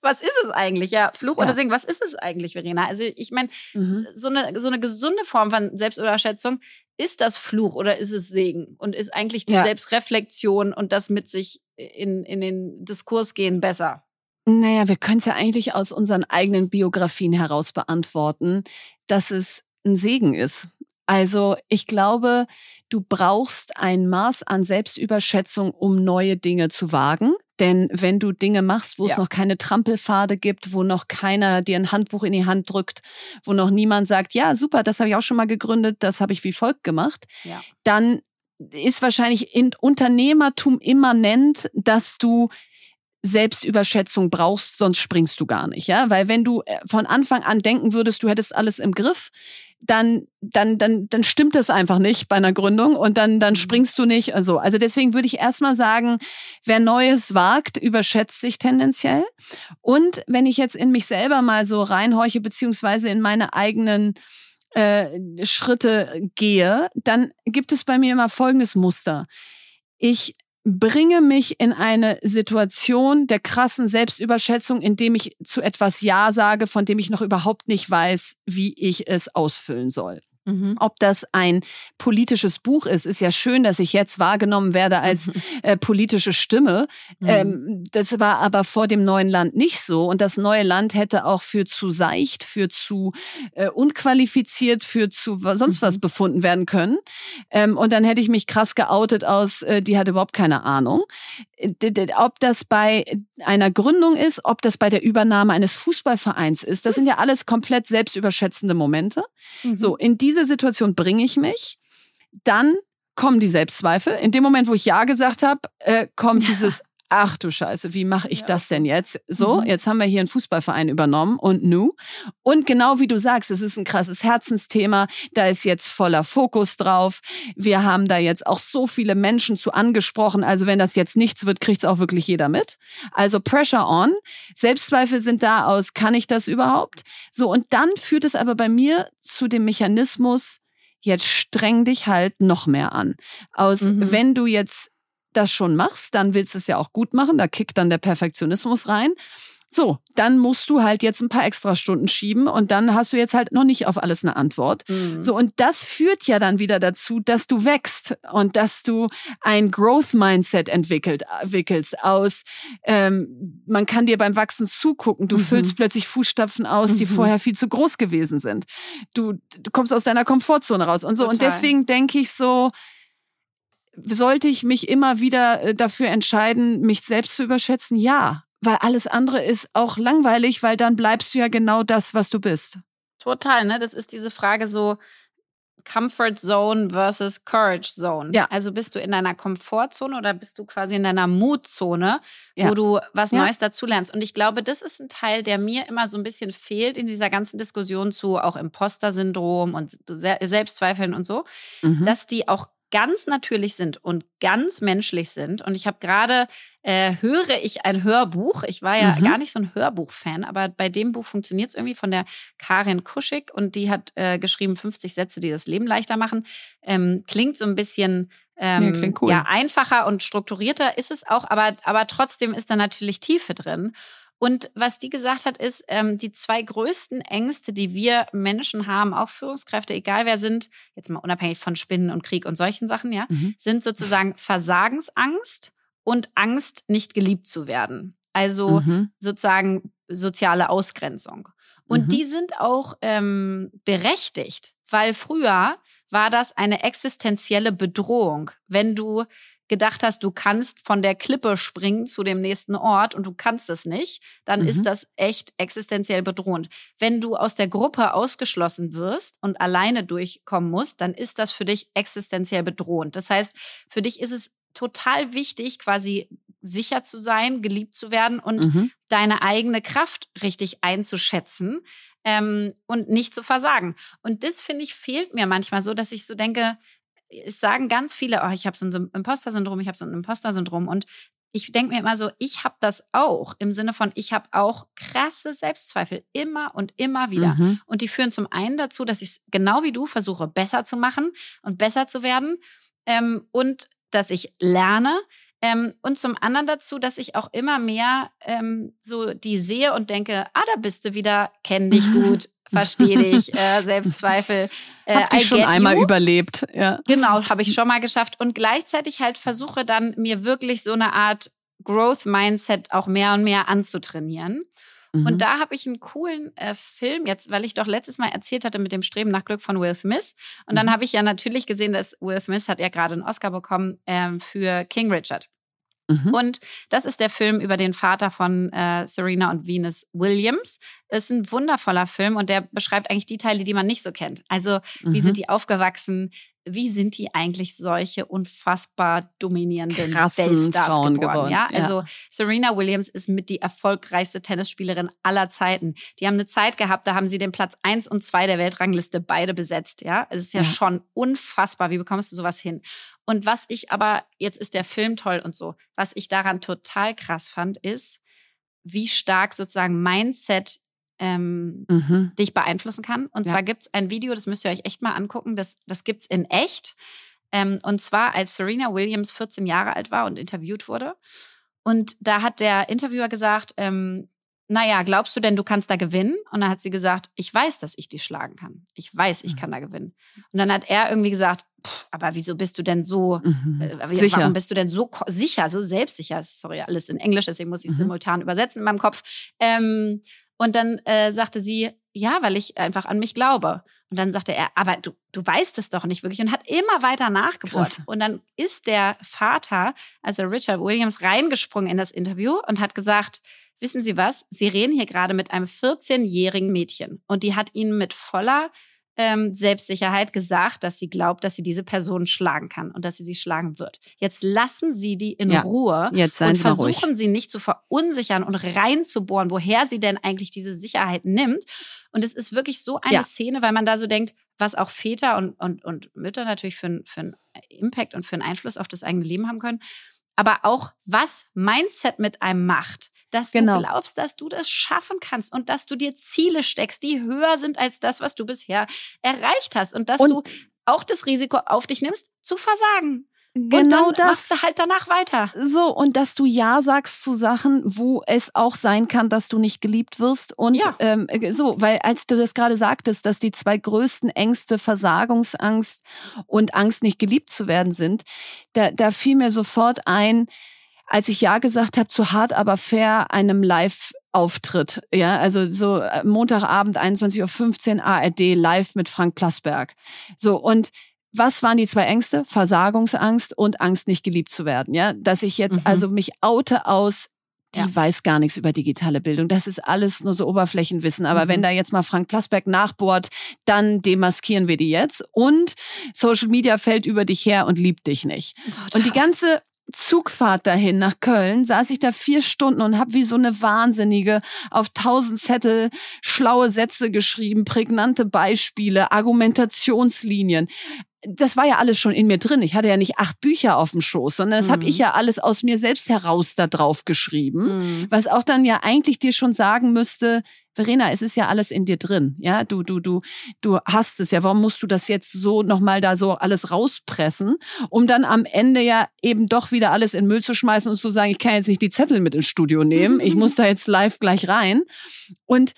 [SPEAKER 1] Was ist es eigentlich? Ja, Fluch ja. oder Segen, was ist es eigentlich, Verena? Also ich meine, mhm. so, eine, so eine gesunde Form von Selbstüberschätzung, ist das Fluch oder ist es Segen? Und ist eigentlich die. Selbstreflexion und das mit sich in, in den Diskurs gehen besser?
[SPEAKER 2] Naja, wir können es ja eigentlich aus unseren eigenen Biografien heraus beantworten, dass es ein Segen ist. Also ich glaube, du brauchst ein Maß an Selbstüberschätzung, um neue Dinge zu wagen. Denn wenn du Dinge machst, wo ja. es noch keine Trampelpfade gibt, wo noch keiner dir ein Handbuch in die Hand drückt, wo noch niemand sagt, ja, super, das habe ich auch schon mal gegründet, das habe ich wie folgt gemacht, ja. dann ist wahrscheinlich in Unternehmertum immanent, dass du Selbstüberschätzung brauchst, sonst springst du gar nicht, ja? Weil wenn du äh, von Anfang an denken würdest, du hättest alles im Griff, dann, dann, dann, dann stimmt das einfach nicht bei einer Gründung und dann, dann mhm. springst du nicht. Also, also deswegen würde ich erstmal sagen, wer Neues wagt, überschätzt sich tendenziell. Und wenn ich jetzt in mich selber mal so reinhorche, beziehungsweise in meine eigenen äh, Schritte gehe, dann gibt es bei mir immer folgendes Muster. Ich bringe mich in eine Situation der krassen Selbstüberschätzung, indem ich zu etwas Ja sage, von dem ich noch überhaupt nicht weiß, wie ich es ausfüllen soll. Mhm. Ob das ein politisches Buch ist, ist ja schön, dass ich jetzt wahrgenommen werde als mhm. äh, politische Stimme. Mhm. Ähm, das war aber vor dem neuen Land nicht so. Und das neue Land hätte auch für zu seicht, für zu äh, unqualifiziert, für zu sonst was mhm. befunden werden können. Ähm, und dann hätte ich mich krass geoutet aus, äh, die hat überhaupt keine Ahnung. Ob das bei einer Gründung ist, ob das bei der Übernahme eines Fußballvereins ist, das sind ja alles komplett selbstüberschätzende Momente. Mhm. So, in diese Situation bringe ich mich. Dann kommen die Selbstzweifel. In dem Moment, wo ich Ja gesagt habe, äh, kommt ja. dieses ach du Scheiße, wie mache ich ja, das denn jetzt? So, mhm. jetzt haben wir hier einen Fußballverein übernommen und nu. Und genau wie du sagst, es ist ein krasses Herzensthema, da ist jetzt voller Fokus drauf. Wir haben da jetzt auch so viele Menschen zu angesprochen. Also wenn das jetzt nichts wird, kriegt es auch wirklich jeder mit. Also Pressure on. Selbstzweifel sind da aus, kann ich das überhaupt? So, und dann führt es aber bei mir zu dem Mechanismus, jetzt streng dich halt noch mehr an. Aus, mhm. wenn du jetzt das schon machst, dann willst du es ja auch gut machen, da kickt dann der Perfektionismus rein. So, dann musst du halt jetzt ein paar extra Stunden schieben und dann hast du jetzt halt noch nicht auf alles eine Antwort. Mhm. So, und das führt ja dann wieder dazu, dass du wächst und dass du ein Growth-Mindset entwickelt, entwickelst aus, ähm, man kann dir beim Wachsen zugucken, du mhm. füllst plötzlich Fußstapfen aus, die mhm. vorher viel zu groß gewesen sind. Du, du kommst aus deiner Komfortzone raus und so. Total. Und deswegen denke ich so, sollte ich mich immer wieder äh, dafür entscheiden, mich selbst zu überschätzen? Ja, weil alles andere ist auch langweilig, weil dann bleibst du ja genau das, was du bist.
[SPEAKER 1] Total, ne? Das ist diese Frage so, Comfort Zone versus Courage Zone. Ja. Also bist du in deiner Komfortzone oder bist du quasi in deiner Mutzone, ja. wo du was ja. Neues dazulernst? Und ich glaube, das ist ein Teil, der mir immer so ein bisschen fehlt in dieser ganzen Diskussion zu auch Imposter-Syndrom und Selbstzweifeln und so, mhm. dass die auch ganz natürlich sind und ganz menschlich sind. Und ich habe gerade, äh, höre ich ein Hörbuch. Ich war ja mhm. gar nicht so ein Hörbuch-Fan, aber bei dem Buch funktioniert es irgendwie von der Karin Kuschig und die hat äh, geschrieben 50 Sätze, die das Leben leichter machen. Ähm, klingt so ein bisschen ähm, ja, cool. ja, einfacher und strukturierter ist es auch, aber, aber trotzdem ist da natürlich Tiefe drin. Und was die gesagt hat, ist, ähm, die zwei größten Ängste, die wir Menschen haben, auch Führungskräfte, egal wer sind, jetzt mal unabhängig von Spinnen und Krieg und solchen Sachen, ja, mhm. sind sozusagen Versagensangst und Angst, nicht geliebt zu werden. Also mhm. sozusagen soziale Ausgrenzung. Und mhm. die sind auch ähm, berechtigt, weil früher war das eine existenzielle Bedrohung, wenn du gedacht hast, du kannst von der Klippe springen zu dem nächsten Ort und du kannst es nicht, dann mhm. ist das echt existenziell bedrohend. Wenn du aus der Gruppe ausgeschlossen wirst und alleine durchkommen musst, dann ist das für dich existenziell bedrohend. Das heißt, für dich ist es total wichtig, quasi sicher zu sein, geliebt zu werden und mhm. deine eigene Kraft richtig einzuschätzen ähm, und nicht zu versagen. Und das finde ich fehlt mir manchmal so, dass ich so denke, es sagen ganz viele, oh, ich habe so ein Imposter-Syndrom, ich habe so ein Imposter-Syndrom. Und ich denke mir immer so, ich habe das auch im Sinne von, ich habe auch krasse Selbstzweifel immer und immer wieder. Mhm. Und die führen zum einen dazu, dass ich genau wie du versuche, besser zu machen und besser zu werden. Ähm, und dass ich lerne, ähm, und zum anderen dazu, dass ich auch immer mehr ähm, so die sehe und denke, ah, da bist du wieder, kenn dich gut, verstehe dich, äh, Selbstzweifel.
[SPEAKER 2] Äh, Hab dich schon einmal you. überlebt. Ja.
[SPEAKER 1] Genau, habe ich schon mal geschafft. Und gleichzeitig halt versuche dann mir wirklich so eine Art Growth Mindset auch mehr und mehr anzutrainieren. Mhm. Und da habe ich einen coolen äh, Film jetzt, weil ich doch letztes Mal erzählt hatte mit dem Streben nach Glück von Will Smith. Und dann mhm. habe ich ja natürlich gesehen, dass Will Smith hat ja gerade einen Oscar bekommen ähm, für King Richard. Mhm. Und das ist der Film über den Vater von äh, Serena und Venus Williams. Ist ein wundervoller Film und der beschreibt eigentlich die Teile, die man nicht so kennt. Also, wie mhm. sind die aufgewachsen? Wie sind die eigentlich solche unfassbar dominierenden
[SPEAKER 2] Krassen Weltstars Frauen geworden? geworden.
[SPEAKER 1] Ja? Also Serena Williams ist mit die erfolgreichste Tennisspielerin aller Zeiten. Die haben eine Zeit gehabt, da haben sie den Platz eins und zwei der Weltrangliste beide besetzt. Ja, es ist ja, ja, schon unfassbar. Wie bekommst du sowas hin? Und was ich aber jetzt ist der Film toll und so. Was ich daran total krass fand, ist, wie stark sozusagen Mindset ähm, mhm. dich beeinflussen kann. Und ja. zwar gibt es ein Video, das müsst ihr euch echt mal angucken, das, das gibt es in echt. Ähm, und zwar, als Serena Williams 14 Jahre alt war und interviewt wurde. Und da hat der Interviewer gesagt, ähm, naja, glaubst du denn, du kannst da gewinnen? Und dann hat sie gesagt, ich weiß, dass ich dich schlagen kann. Ich weiß, ich mhm. kann da gewinnen. Und dann hat er irgendwie gesagt, aber wieso bist du denn so, mhm. äh, sicher. warum bist du denn so sicher, so selbstsicher? Sorry, alles in Englisch, deswegen muss ich mhm. simultan übersetzen in meinem Kopf. Ähm, und dann äh, sagte sie, ja, weil ich einfach an mich glaube. Und dann sagte er, aber du, du weißt es doch nicht wirklich und hat immer weiter nachgebohrt. Und dann ist der Vater, also Richard Williams, reingesprungen in das Interview und hat gesagt, wissen Sie was? Sie reden hier gerade mit einem 14-jährigen Mädchen und die hat ihn mit voller ähm, Selbstsicherheit gesagt, dass sie glaubt, dass sie diese Person schlagen kann und dass sie sie schlagen wird. Jetzt lassen Sie die in ja, Ruhe
[SPEAKER 2] jetzt
[SPEAKER 1] und
[SPEAKER 2] versuchen
[SPEAKER 1] ruhig. Sie nicht zu verunsichern und reinzubohren, woher sie denn eigentlich diese Sicherheit nimmt. Und es ist wirklich so eine ja. Szene, weil man da so denkt, was auch Väter und, und, und Mütter natürlich für, für einen Impact und für einen Einfluss auf das eigene Leben haben können. Aber auch was Mindset mit einem macht dass genau. du glaubst, dass du das schaffen kannst und dass du dir Ziele steckst, die höher sind als das, was du bisher erreicht hast und dass und du auch das Risiko auf dich nimmst, zu versagen. Genau und dann das. machst du halt danach weiter.
[SPEAKER 2] So, und dass du Ja sagst zu Sachen, wo es auch sein kann, dass du nicht geliebt wirst. Und ja. ähm, so, weil als du das gerade sagtest, dass die zwei größten Ängste Versagungsangst und Angst, nicht geliebt zu werden sind, da, da fiel mir sofort ein, als ich Ja gesagt habe zu Hart aber fair einem Live Auftritt, ja, also so äh, Montagabend 21.15 Uhr ARD live mit Frank Plasberg. So und was waren die zwei Ängste? Versagungsangst und Angst, nicht geliebt zu werden. Ja, dass ich jetzt mhm. also mich oute aus die ja. weiß gar nichts über digitale Bildung. Das ist alles nur so Oberflächenwissen. Aber mhm. wenn da jetzt mal Frank Plasberg nachbohrt, dann demaskieren wir die jetzt. Und Social Media fällt über dich her und liebt dich nicht. Total. Und die ganze Zugfahrt dahin nach Köln saß ich da vier Stunden und habe wie so eine Wahnsinnige auf tausend Zettel schlaue Sätze geschrieben, prägnante Beispiele, Argumentationslinien das war ja alles schon in mir drin. Ich hatte ja nicht acht Bücher auf dem Schoß, sondern das mhm. habe ich ja alles aus mir selbst heraus da drauf geschrieben, mhm. was auch dann ja eigentlich dir schon sagen müsste, Verena, es ist ja alles in dir drin. Ja, du, du, du, du hast es ja. Warum musst du das jetzt so nochmal da so alles rauspressen, um dann am Ende ja eben doch wieder alles in Müll zu schmeißen und zu sagen, ich kann jetzt nicht die Zettel mit ins Studio nehmen. Ich muss da jetzt live gleich rein. Und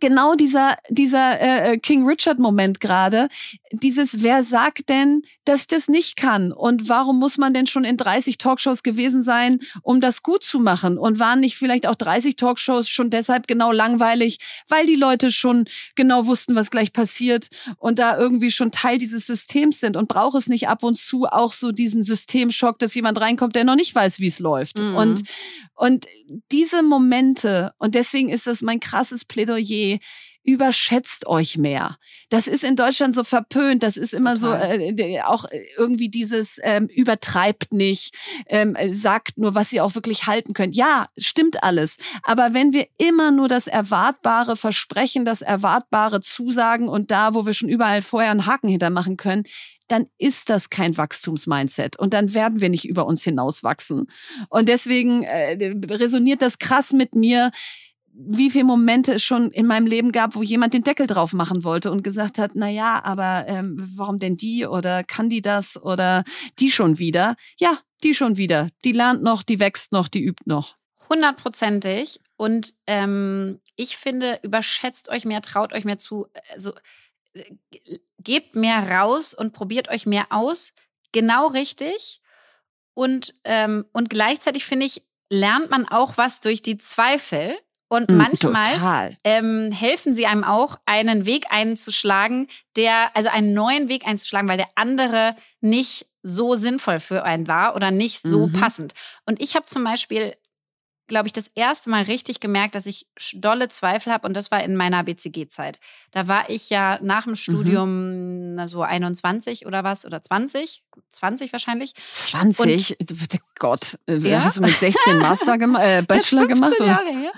[SPEAKER 2] genau dieser, dieser äh, äh, King Richard Moment gerade, dieses, wer sagt denn, dass ich das nicht kann? Und warum muss man denn schon in 30 Talkshows gewesen sein, um das gut zu machen? Und waren nicht vielleicht auch 30 Talkshows schon deshalb genau langweilig, weil die Leute schon genau wussten, was gleich passiert und da irgendwie schon Teil dieses Systems sind und braucht es nicht ab und zu auch so diesen Systemschock, dass jemand reinkommt, der noch nicht weiß, wie es läuft. Mhm. Und, und diese Momente, und deswegen ist das mein krasses Plädoyer, überschätzt euch mehr. Das ist in Deutschland so verpönt. Das ist immer Total. so äh, auch irgendwie dieses ähm, übertreibt nicht, ähm, sagt nur, was ihr auch wirklich halten könnt. Ja, stimmt alles. Aber wenn wir immer nur das Erwartbare versprechen, das Erwartbare zusagen und da, wo wir schon überall vorher einen Haken hintermachen können, dann ist das kein Wachstumsmindset und dann werden wir nicht über uns hinauswachsen. Und deswegen äh, resoniert das krass mit mir wie viele Momente es schon in meinem Leben gab, wo jemand den Deckel drauf machen wollte und gesagt hat, na ja, aber ähm, warum denn die oder kann die das oder die schon wieder? Ja, die schon wieder. Die lernt noch, die wächst noch, die übt noch.
[SPEAKER 1] Hundertprozentig. Und ähm, ich finde, überschätzt euch mehr, traut euch mehr zu. Also gebt mehr raus und probiert euch mehr aus. Genau richtig. Und, ähm, und gleichzeitig finde ich, lernt man auch was durch die Zweifel. Und mm, manchmal ähm, helfen sie einem auch, einen Weg einzuschlagen, der, also einen neuen Weg einzuschlagen, weil der andere nicht so sinnvoll für einen war oder nicht so mhm. passend. Und ich habe zum Beispiel glaube ich, das erste Mal richtig gemerkt, dass ich dolle Zweifel habe und das war in meiner BCG-Zeit. Da war ich ja nach dem mhm. Studium mhm. so 21 oder was oder 20, 20 wahrscheinlich.
[SPEAKER 2] 20? Und, Gott, äh, ja? hast du mit 16 Master gemacht, äh, Bachelor gemacht? Jahre her.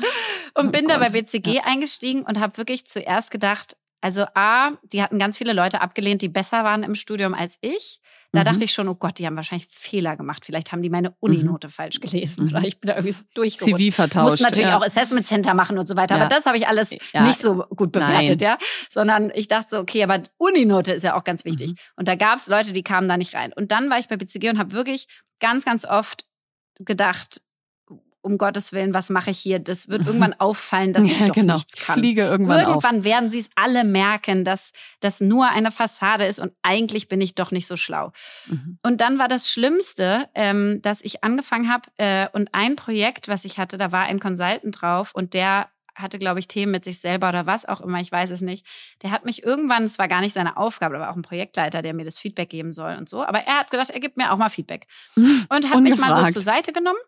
[SPEAKER 1] Und oh bin Gott. da bei BCG ja. eingestiegen und habe wirklich zuerst gedacht, also A, die hatten ganz viele Leute abgelehnt, die besser waren im Studium als ich. Da mhm. dachte ich schon, oh Gott, die haben wahrscheinlich Fehler gemacht. Vielleicht haben die meine Uninote mhm. falsch gelesen oder mhm. ich bin da irgendwie so durchgerutscht.
[SPEAKER 2] CV vertauscht. Muss
[SPEAKER 1] natürlich ja. auch Assessment Center machen und so weiter, ja. aber das habe ich alles ja. nicht so gut bewertet, Nein. ja. Sondern ich dachte so, okay, aber Uninote ist ja auch ganz wichtig. Mhm. Und da gab es Leute, die kamen da nicht rein. Und dann war ich bei BCG und habe wirklich ganz, ganz oft gedacht, um Gottes Willen, was mache ich hier? Das wird irgendwann auffallen, dass ich ja, doch genau. nichts kann.
[SPEAKER 2] Fliege irgendwann
[SPEAKER 1] irgendwann
[SPEAKER 2] auf.
[SPEAKER 1] werden sie es alle merken, dass das nur eine Fassade ist und eigentlich bin ich doch nicht so schlau. Mhm. Und dann war das Schlimmste, ähm, dass ich angefangen habe äh, und ein Projekt, was ich hatte, da war ein Consultant drauf und der hatte, glaube ich, Themen mit sich selber oder was auch immer, ich weiß es nicht. Der hat mich irgendwann, es war gar nicht seine Aufgabe, war auch ein Projektleiter, der mir das Feedback geben soll und so. Aber er hat gedacht, er gibt mir auch mal Feedback. Und hat mich mal so zur Seite genommen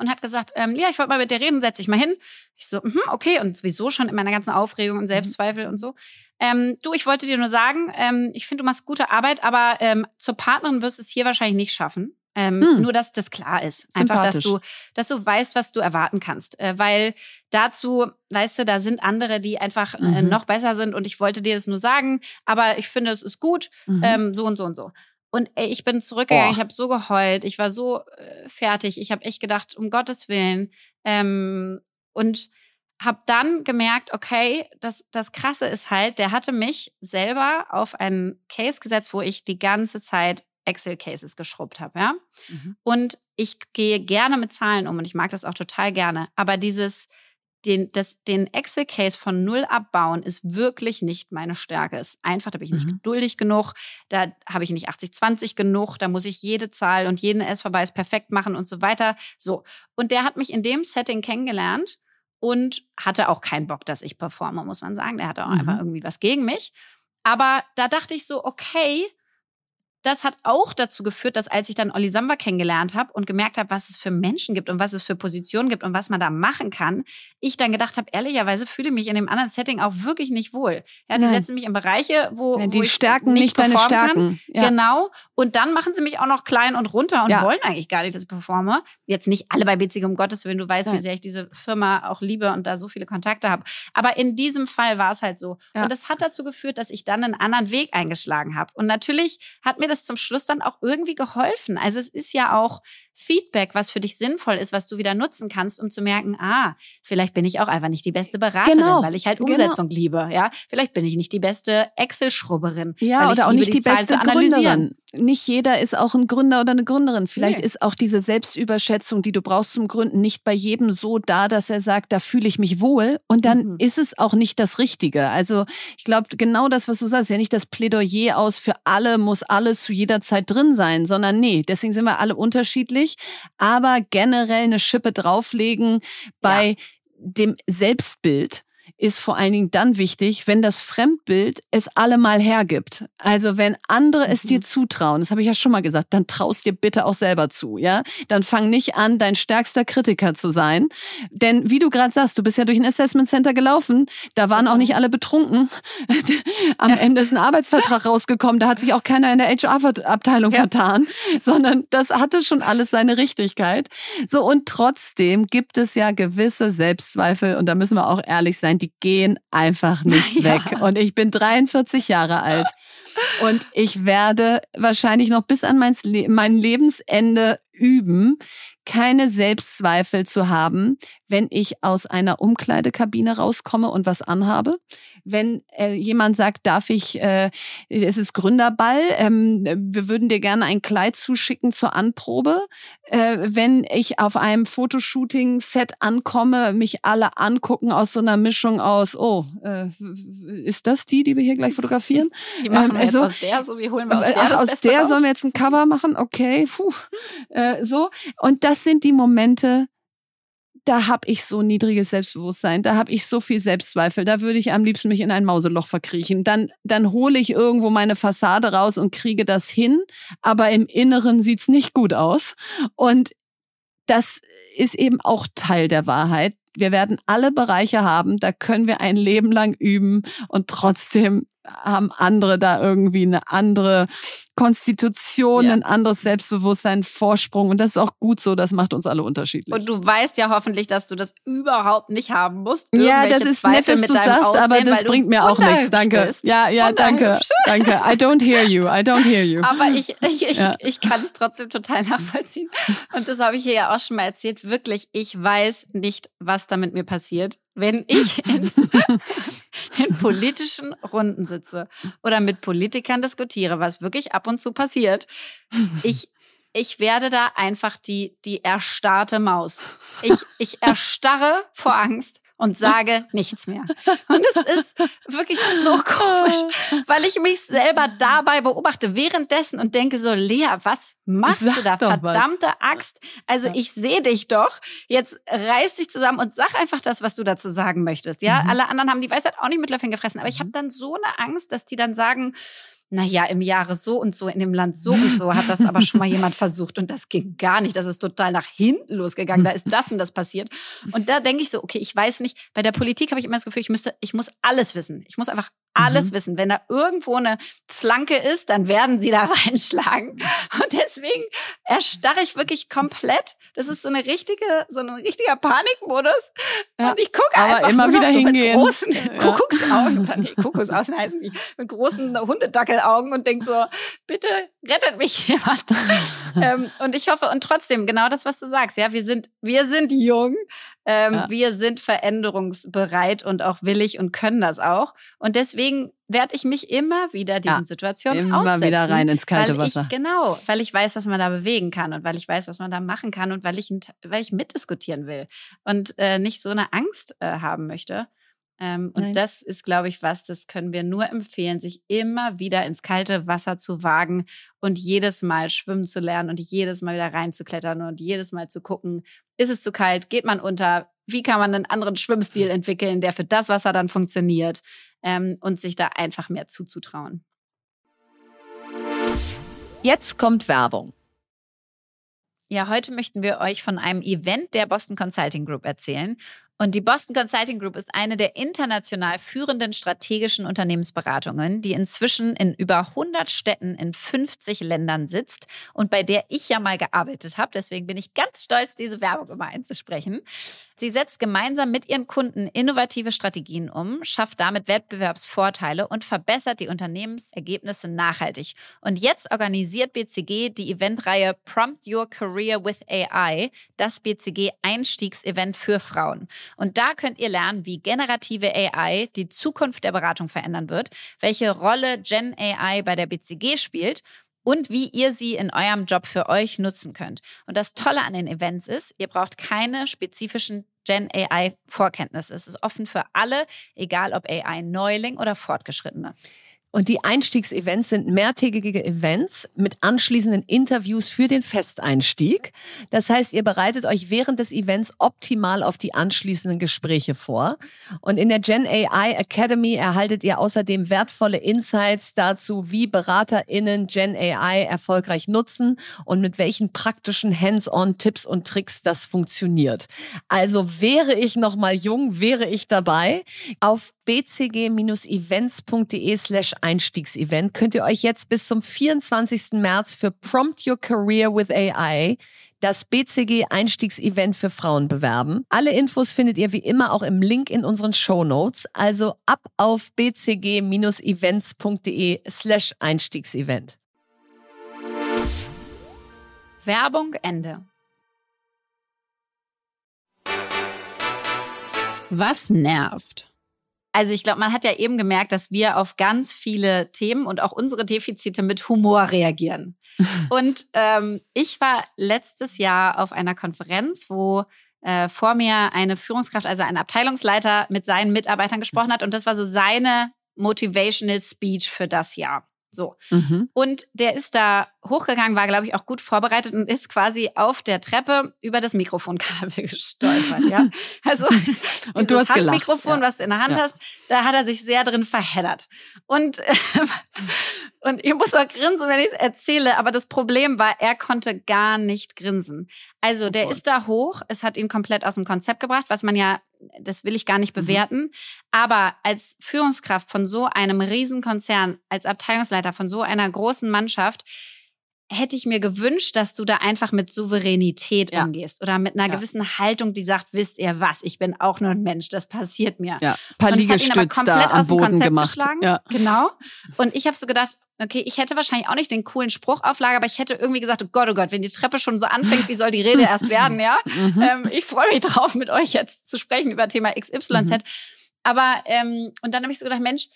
[SPEAKER 1] und hat gesagt, ähm, ja, ich wollte mal mit dir reden, setz dich mal hin. Ich so, mh, okay, und sowieso schon in meiner ganzen Aufregung und mhm. Selbstzweifel mhm. und so. Ähm, du, ich wollte dir nur sagen, ähm, ich finde, du machst gute Arbeit, aber ähm, zur Partnerin wirst du es hier wahrscheinlich nicht schaffen. Ähm, mhm. Nur, dass das klar ist. Einfach, dass du, dass du weißt, was du erwarten kannst. Äh, weil dazu, weißt du, da sind andere, die einfach äh, mhm. äh, noch besser sind und ich wollte dir das nur sagen, aber ich finde, es ist gut, mhm. ähm, so und so und so. Und ey, ich bin zurückgegangen, oh. ich habe so geheult, ich war so äh, fertig, ich habe echt gedacht, um Gottes Willen. Ähm, und habe dann gemerkt, okay, das, das Krasse ist halt, der hatte mich selber auf einen Case gesetzt, wo ich die ganze Zeit Excel-Cases geschrubbt habe, ja. Mhm. Und ich gehe gerne mit Zahlen um und ich mag das auch total gerne. Aber dieses, den, das, den Excel-Case von null abbauen ist wirklich nicht meine Stärke. Ist einfach, da bin ich nicht mhm. geduldig genug, da habe ich nicht 80-20 genug, da muss ich jede Zahl und jeden S-Verweis perfekt machen und so weiter. So. Und der hat mich in dem Setting kennengelernt und hatte auch keinen Bock, dass ich performe, muss man sagen. Der hatte auch mhm. einfach irgendwie was gegen mich. Aber da dachte ich so, okay, das hat auch dazu geführt, dass als ich dann Olli Samba kennengelernt habe und gemerkt habe, was es für Menschen gibt und was es für Positionen gibt und was man da machen kann, ich dann gedacht habe, ehrlicherweise fühle ich mich in dem anderen Setting auch wirklich nicht wohl. Ja, die Nein. setzen mich in Bereiche, wo,
[SPEAKER 2] ja, die
[SPEAKER 1] wo
[SPEAKER 2] ich stärken nicht, nicht deine Stärken.
[SPEAKER 1] Ja. Genau. Und dann machen sie mich auch noch klein und runter und ja. wollen eigentlich gar nicht, dass ich performe. Jetzt nicht alle bei BCG, um Gottes Willen. Du weißt, Nein. wie sehr ich diese Firma auch liebe und da so viele Kontakte habe. Aber in diesem Fall war es halt so. Und das hat dazu geführt, dass ich dann einen anderen Weg eingeschlagen habe. Und natürlich hat mir das zum Schluss dann auch irgendwie geholfen. Also es ist ja auch Feedback, was für dich sinnvoll ist, was du wieder nutzen kannst, um zu merken, ah, vielleicht bin ich auch einfach nicht die beste Beraterin, genau. weil ich halt genau. Umsetzung genau. liebe. Ja, vielleicht bin ich nicht die beste Excel-Schrubberin.
[SPEAKER 2] Ja, oder auch nicht die, die beste Gründerin. Nicht jeder ist auch ein Gründer oder eine Gründerin. Vielleicht nee. ist auch diese Selbstüberschätzung, die du brauchst zum Gründen, nicht bei jedem so da, dass er sagt, da fühle ich mich wohl. Und dann mhm. ist es auch nicht das Richtige. Also ich glaube, genau das, was du sagst, ja nicht das Plädoyer aus für alle muss alles zu jeder Zeit drin sein, sondern nee, deswegen sind wir alle unterschiedlich aber generell eine Schippe drauflegen bei ja. dem Selbstbild ist vor allen Dingen dann wichtig, wenn das Fremdbild es allemal hergibt. Also wenn andere es dir mhm. zutrauen, das habe ich ja schon mal gesagt, dann traust dir bitte auch selber zu, ja? Dann fang nicht an, dein stärkster Kritiker zu sein, denn wie du gerade sagst, du bist ja durch ein Assessment Center gelaufen, da waren auch nicht alle betrunken. Am Ende ist ein Arbeitsvertrag rausgekommen, da hat sich auch keiner in der HR-Abteilung ja. vertan, sondern das hatte schon alles seine Richtigkeit. So und trotzdem gibt es ja gewisse Selbstzweifel und da müssen wir auch ehrlich sein, die gehen einfach nicht ja. weg. Und ich bin 43 Jahre alt. Und ich werde wahrscheinlich noch bis an mein, mein Lebensende üben, keine Selbstzweifel zu haben, wenn ich aus einer Umkleidekabine rauskomme und was anhabe. Wenn äh, jemand sagt, darf ich, äh, es ist Gründerball, ähm, wir würden dir gerne ein Kleid zuschicken zur Anprobe. Äh, wenn ich auf einem Fotoshooting-Set ankomme, mich alle angucken aus so einer Mischung aus, oh, äh, ist das die, die wir hier gleich fotografieren?
[SPEAKER 1] Die machen ähm, wir also, jetzt aus der, so wie holen wir aus der Ach,
[SPEAKER 2] aus der
[SPEAKER 1] raus?
[SPEAKER 2] sollen wir jetzt ein Cover machen, okay, puh, äh, so. Und das sind die Momente, da habe ich so niedriges Selbstbewusstsein, da habe ich so viel Selbstzweifel, da würde ich am liebsten mich in ein Mauseloch verkriechen. Dann, dann hole ich irgendwo meine Fassade raus und kriege das hin, aber im Inneren sieht's nicht gut aus. Und das ist eben auch Teil der Wahrheit. Wir werden alle Bereiche haben, da können wir ein Leben lang üben und trotzdem haben andere da irgendwie eine andere Konstitution, ja. ein anderes Selbstbewusstsein, Vorsprung. Und das ist auch gut so, das macht uns alle unterschiedlich.
[SPEAKER 1] Und du weißt ja hoffentlich, dass du das überhaupt nicht haben musst.
[SPEAKER 2] Ja, das ist Zweifel nett, dass du sagst, Aussehen, aber das bringt mir auch nichts. Danke. Bist. Ja, ja, danke. Danke. I don't hear you. I don't hear you.
[SPEAKER 1] Aber ich, ich, ich, ja. ich kann es trotzdem total nachvollziehen. Und das habe ich hier ja auch schon mal erzählt. Wirklich, ich weiß nicht, was da mit mir passiert wenn ich in, in, politischen Runden sitze oder mit Politikern diskutiere, was wirklich ab und zu passiert, ich, ich werde da einfach die, die erstarrte Maus. Ich, ich erstarre vor Angst und sage nichts mehr. Und es ist wirklich so komisch, weil ich mich selber dabei beobachte währenddessen und denke so, Lea, was machst sag du da? Verdammte was. Axt. Also ja. ich sehe dich doch. Jetzt reiß dich zusammen und sag einfach das, was du dazu sagen möchtest. Ja, mhm. alle anderen haben die Weisheit auch nicht mit Löffeln gefressen, aber ich habe mhm. dann so eine Angst, dass die dann sagen, naja, im Jahre so und so, in dem Land so und so hat das aber schon mal jemand versucht und das ging gar nicht. Das ist total nach hinten losgegangen. Da ist das und das passiert. Und da denke ich so, okay, ich weiß nicht, bei der Politik habe ich immer das Gefühl, ich müsste, ich muss alles wissen. Ich muss einfach alles mhm. wissen. Wenn da irgendwo eine Flanke ist, dann werden sie da reinschlagen. Und deswegen erstarre ich wirklich komplett. Das ist so eine richtige, so ein richtiger Panikmodus. Ja, und ich gucke einfach
[SPEAKER 2] immer wieder
[SPEAKER 1] so
[SPEAKER 2] hingehen.
[SPEAKER 1] mit großen ja. Kuckucksaugen, nee, Kuckucksaugen heißen die, mit großen Hundedackelaugen und denk so, bitte rettet mich jemand. ähm, und ich hoffe, und trotzdem, genau das, was du sagst, ja, wir sind, wir sind jung. Ähm, ja. Wir sind veränderungsbereit und auch willig und können das auch. Und deswegen werde ich mich immer wieder diesen ja, Situationen
[SPEAKER 2] immer
[SPEAKER 1] aussetzen.
[SPEAKER 2] Immer wieder rein ins kalte Wasser.
[SPEAKER 1] Ich, genau, weil ich weiß, was man da bewegen kann und weil ich weiß, was man da machen kann und weil ich, weil ich mitdiskutieren will und äh, nicht so eine Angst äh, haben möchte. Ähm, und das ist, glaube ich, was, das können wir nur empfehlen, sich immer wieder ins kalte Wasser zu wagen und jedes Mal schwimmen zu lernen und jedes Mal wieder reinzuklettern und jedes Mal zu gucken, ist es zu kalt, geht man unter, wie kann man einen anderen Schwimmstil entwickeln, der für das Wasser dann funktioniert ähm, und sich da einfach mehr zuzutrauen.
[SPEAKER 2] Jetzt kommt Werbung.
[SPEAKER 1] Ja, heute möchten wir euch von einem Event der Boston Consulting Group erzählen. Und die Boston Consulting Group ist eine der international führenden strategischen Unternehmensberatungen, die inzwischen in über 100 Städten in 50 Ländern sitzt und bei der ich ja mal gearbeitet habe. Deswegen bin ich ganz stolz, diese Werbung immer einzusprechen. Sie setzt gemeinsam mit ihren Kunden innovative Strategien um, schafft damit Wettbewerbsvorteile und verbessert die Unternehmensergebnisse nachhaltig. Und jetzt organisiert BCG die Eventreihe Prompt Your Career with AI, das BCG Einstiegsevent für Frauen. Und da könnt ihr lernen, wie generative AI die Zukunft der Beratung verändern wird, welche Rolle Gen AI bei der BCG spielt und wie ihr sie in eurem Job für euch nutzen könnt. Und das Tolle an den Events ist, ihr braucht keine spezifischen Gen AI Vorkenntnisse. Es ist offen für alle, egal ob AI Neuling oder Fortgeschrittene.
[SPEAKER 2] Und die Einstiegsevents sind mehrtägige Events mit anschließenden Interviews für den Festeinstieg. Das heißt, ihr bereitet euch während des Events optimal auf die anschließenden Gespräche vor. Und in der Gen AI Academy erhaltet ihr außerdem wertvolle Insights dazu, wie BeraterInnen Gen AI erfolgreich nutzen und mit welchen praktischen Hands-on Tipps und Tricks das funktioniert. Also wäre ich noch mal jung, wäre ich dabei. Auf bcg-events.de slash Einstiegsevent könnt ihr euch jetzt bis zum 24. März für Prompt Your Career with AI das BCG Einstiegsevent für Frauen bewerben. Alle Infos findet ihr wie immer auch im Link in unseren Show Notes. Also ab auf bcg-events.de slash Einstiegsevent.
[SPEAKER 1] Werbung Ende. Was nervt? Also ich glaube, man hat ja eben gemerkt, dass wir auf ganz viele Themen und auch unsere Defizite mit Humor reagieren. und ähm, ich war letztes Jahr auf einer Konferenz, wo äh, vor mir eine Führungskraft, also ein Abteilungsleiter mit seinen Mitarbeitern gesprochen hat. Und das war so seine Motivational Speech für das Jahr. So. Mhm. Und der ist da hochgegangen, war, glaube ich, auch gut vorbereitet und ist quasi auf der Treppe über das Mikrofonkabel gestolpert. Ja? Also
[SPEAKER 2] und du hast
[SPEAKER 1] Handmikrofon,
[SPEAKER 2] ja.
[SPEAKER 1] was du in der Hand ja. hast, da hat er sich sehr drin verheddert. Und, und ich muss auch grinsen, wenn ich es erzähle, aber das Problem war, er konnte gar nicht grinsen. Also oh der oh ist da hoch, es hat ihn komplett aus dem Konzept gebracht, was man ja, das will ich gar nicht mhm. bewerten. Mhm. Aber als Führungskraft von so einem Riesenkonzern, als Abteilungsleiter von so einer großen Mannschaft, hätte ich mir gewünscht, dass du da einfach mit Souveränität ja. umgehst oder mit einer ja. gewissen Haltung, die sagt, wisst ihr was, ich bin auch nur ein Mensch, das passiert mir.
[SPEAKER 2] Ja, ein paar Liegestütze da am Boden gemacht. Ja.
[SPEAKER 1] Genau. Und ich habe so gedacht, okay, ich hätte wahrscheinlich auch nicht den coolen Spruch auflage, aber ich hätte irgendwie gesagt, oh Gott, oh Gott, wenn die Treppe schon so anfängt, wie soll die Rede erst werden, ja? Mhm. Ähm, ich freue mich drauf, mit euch jetzt zu sprechen über Thema XYZ. Mhm. Aber, ähm, und dann habe ich so gedacht, Mensch,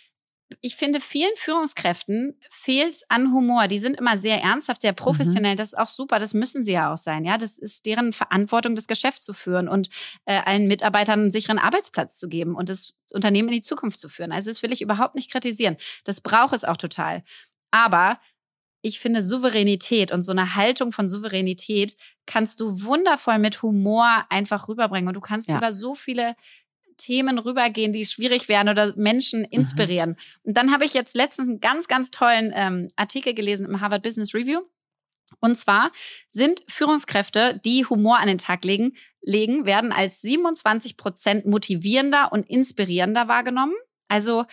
[SPEAKER 1] ich finde, vielen Führungskräften fehlt an Humor. Die sind immer sehr ernsthaft, sehr professionell. Mhm. Das ist auch super. Das müssen sie ja auch sein. Ja, das ist deren Verantwortung, das Geschäft zu führen und äh, allen Mitarbeitern einen sicheren Arbeitsplatz zu geben und das Unternehmen in die Zukunft zu führen. Also das will ich überhaupt nicht kritisieren. Das braucht es auch total. Aber ich finde Souveränität und so eine Haltung von Souveränität kannst du wundervoll mit Humor einfach rüberbringen. Und du kannst ja. über so viele Themen rübergehen, die schwierig wären oder Menschen mhm. inspirieren. Mhm. Und dann habe ich jetzt letztens einen ganz, ganz tollen ähm, Artikel gelesen im Harvard Business Review. Und zwar sind Führungskräfte, die Humor an den Tag legen, legen werden als 27 Prozent motivierender und inspirierender wahrgenommen. Also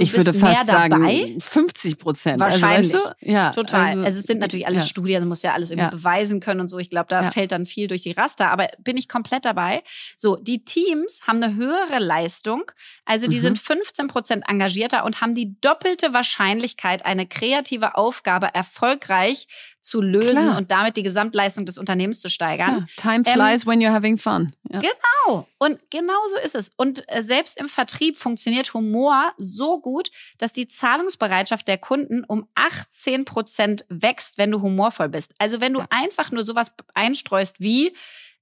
[SPEAKER 1] Du
[SPEAKER 2] ich würde fast sagen 50 Prozent.
[SPEAKER 1] Wahrscheinlich.
[SPEAKER 2] Also, weißt
[SPEAKER 1] du? Ja, total. Also, also, es sind natürlich alles ja. Studien, muss ja alles irgendwie ja. beweisen können und so. Ich glaube, da ja. fällt dann viel durch die Raster. Aber bin ich komplett dabei. So, die Teams haben eine höhere Leistung. Also die mhm. sind 15 Prozent engagierter und haben die doppelte Wahrscheinlichkeit, eine kreative Aufgabe erfolgreich zu lösen Klar. und damit die Gesamtleistung des Unternehmens zu steigern.
[SPEAKER 2] Klar. Time ähm, flies ähm, when you're having fun.
[SPEAKER 1] Ja. Genau. Und genau so ist es. Und äh, selbst im Vertrieb funktioniert Humor so gut, dass die Zahlungsbereitschaft der Kunden um 18 Prozent wächst, wenn du humorvoll bist. Also wenn du ja. einfach nur sowas einstreust wie,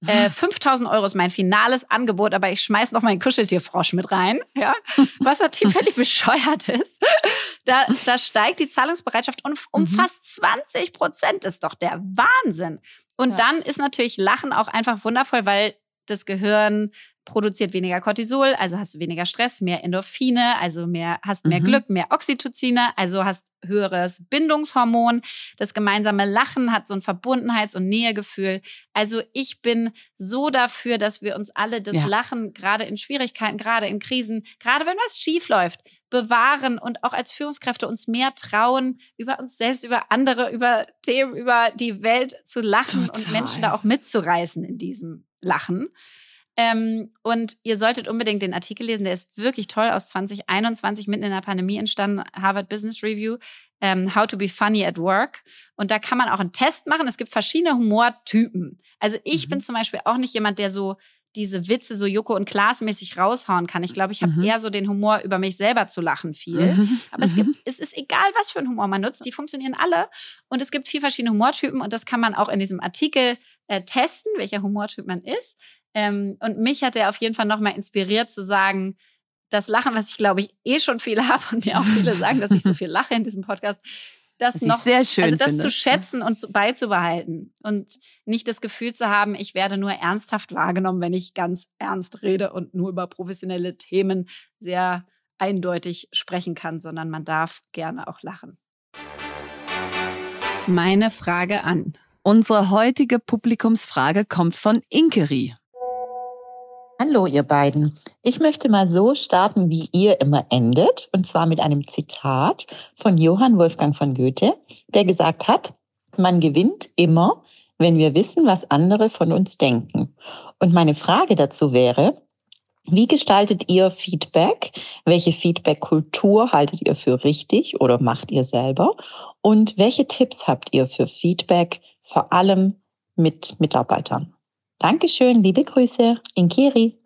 [SPEAKER 1] äh, 5000 Euro ist mein finales Angebot, aber ich schmeiß noch meinen Kuscheltierfrosch mit rein, ja, was natürlich völlig bescheuert ist. Da, da steigt die Zahlungsbereitschaft um, um mhm. fast 20 Prozent. Ist doch der Wahnsinn. Und ja. dann ist natürlich Lachen auch einfach wundervoll, weil das Gehirn produziert weniger Cortisol, also hast du weniger Stress, mehr Endorphine, also mehr, hast mehr mhm. Glück, mehr Oxytocine, also hast höheres Bindungshormon. Das gemeinsame Lachen hat so ein Verbundenheits- und Nähegefühl. Also ich bin so dafür, dass wir uns alle das ja. Lachen gerade in Schwierigkeiten, gerade in Krisen, gerade wenn was schief läuft, bewahren und auch als Führungskräfte uns mehr trauen, über uns selbst, über andere, über Themen, über die Welt zu lachen Total. und Menschen da auch mitzureißen in diesem Lachen. Ähm, und ihr solltet unbedingt den Artikel lesen, der ist wirklich toll aus 2021, mitten in der Pandemie entstanden, Harvard Business Review, ähm, How to be funny at work. Und da kann man auch einen Test machen. Es gibt verschiedene Humortypen. Also ich mhm. bin zum Beispiel auch nicht jemand, der so diese Witze so Joko und Klaas mäßig raushauen kann. Ich glaube, ich habe mhm. eher so den Humor über mich selber zu lachen viel. Mhm. Aber es gibt, es ist egal, was für einen Humor man nutzt. Die funktionieren alle. Und es gibt vier verschiedene Humortypen und das kann man auch in diesem Artikel äh, testen, welcher Humortyp man ist. Ähm, und mich hat er auf jeden Fall nochmal inspiriert zu sagen, das Lachen, was ich glaube ich eh schon viel habe und mir auch viele sagen, dass ich so viel lache in diesem Podcast, das was noch,
[SPEAKER 2] sehr schön
[SPEAKER 1] also das
[SPEAKER 2] finde.
[SPEAKER 1] zu schätzen und beizubehalten und nicht das Gefühl zu haben, ich werde nur ernsthaft wahrgenommen, wenn ich ganz ernst rede und nur über professionelle Themen sehr eindeutig sprechen kann, sondern man darf gerne auch lachen. Meine Frage an.
[SPEAKER 2] Unsere heutige Publikumsfrage kommt von Inkeri.
[SPEAKER 4] Hallo, ihr beiden. Ich möchte mal so starten, wie ihr immer endet, und zwar mit einem Zitat von Johann Wolfgang von Goethe, der gesagt hat, man gewinnt immer, wenn wir wissen, was andere von uns denken. Und meine Frage dazu wäre, wie gestaltet ihr Feedback? Welche Feedback-Kultur haltet ihr für richtig oder macht ihr selber? Und welche Tipps habt ihr für Feedback, vor allem mit Mitarbeitern? Dankeschön, liebe Grüße, Inkiri.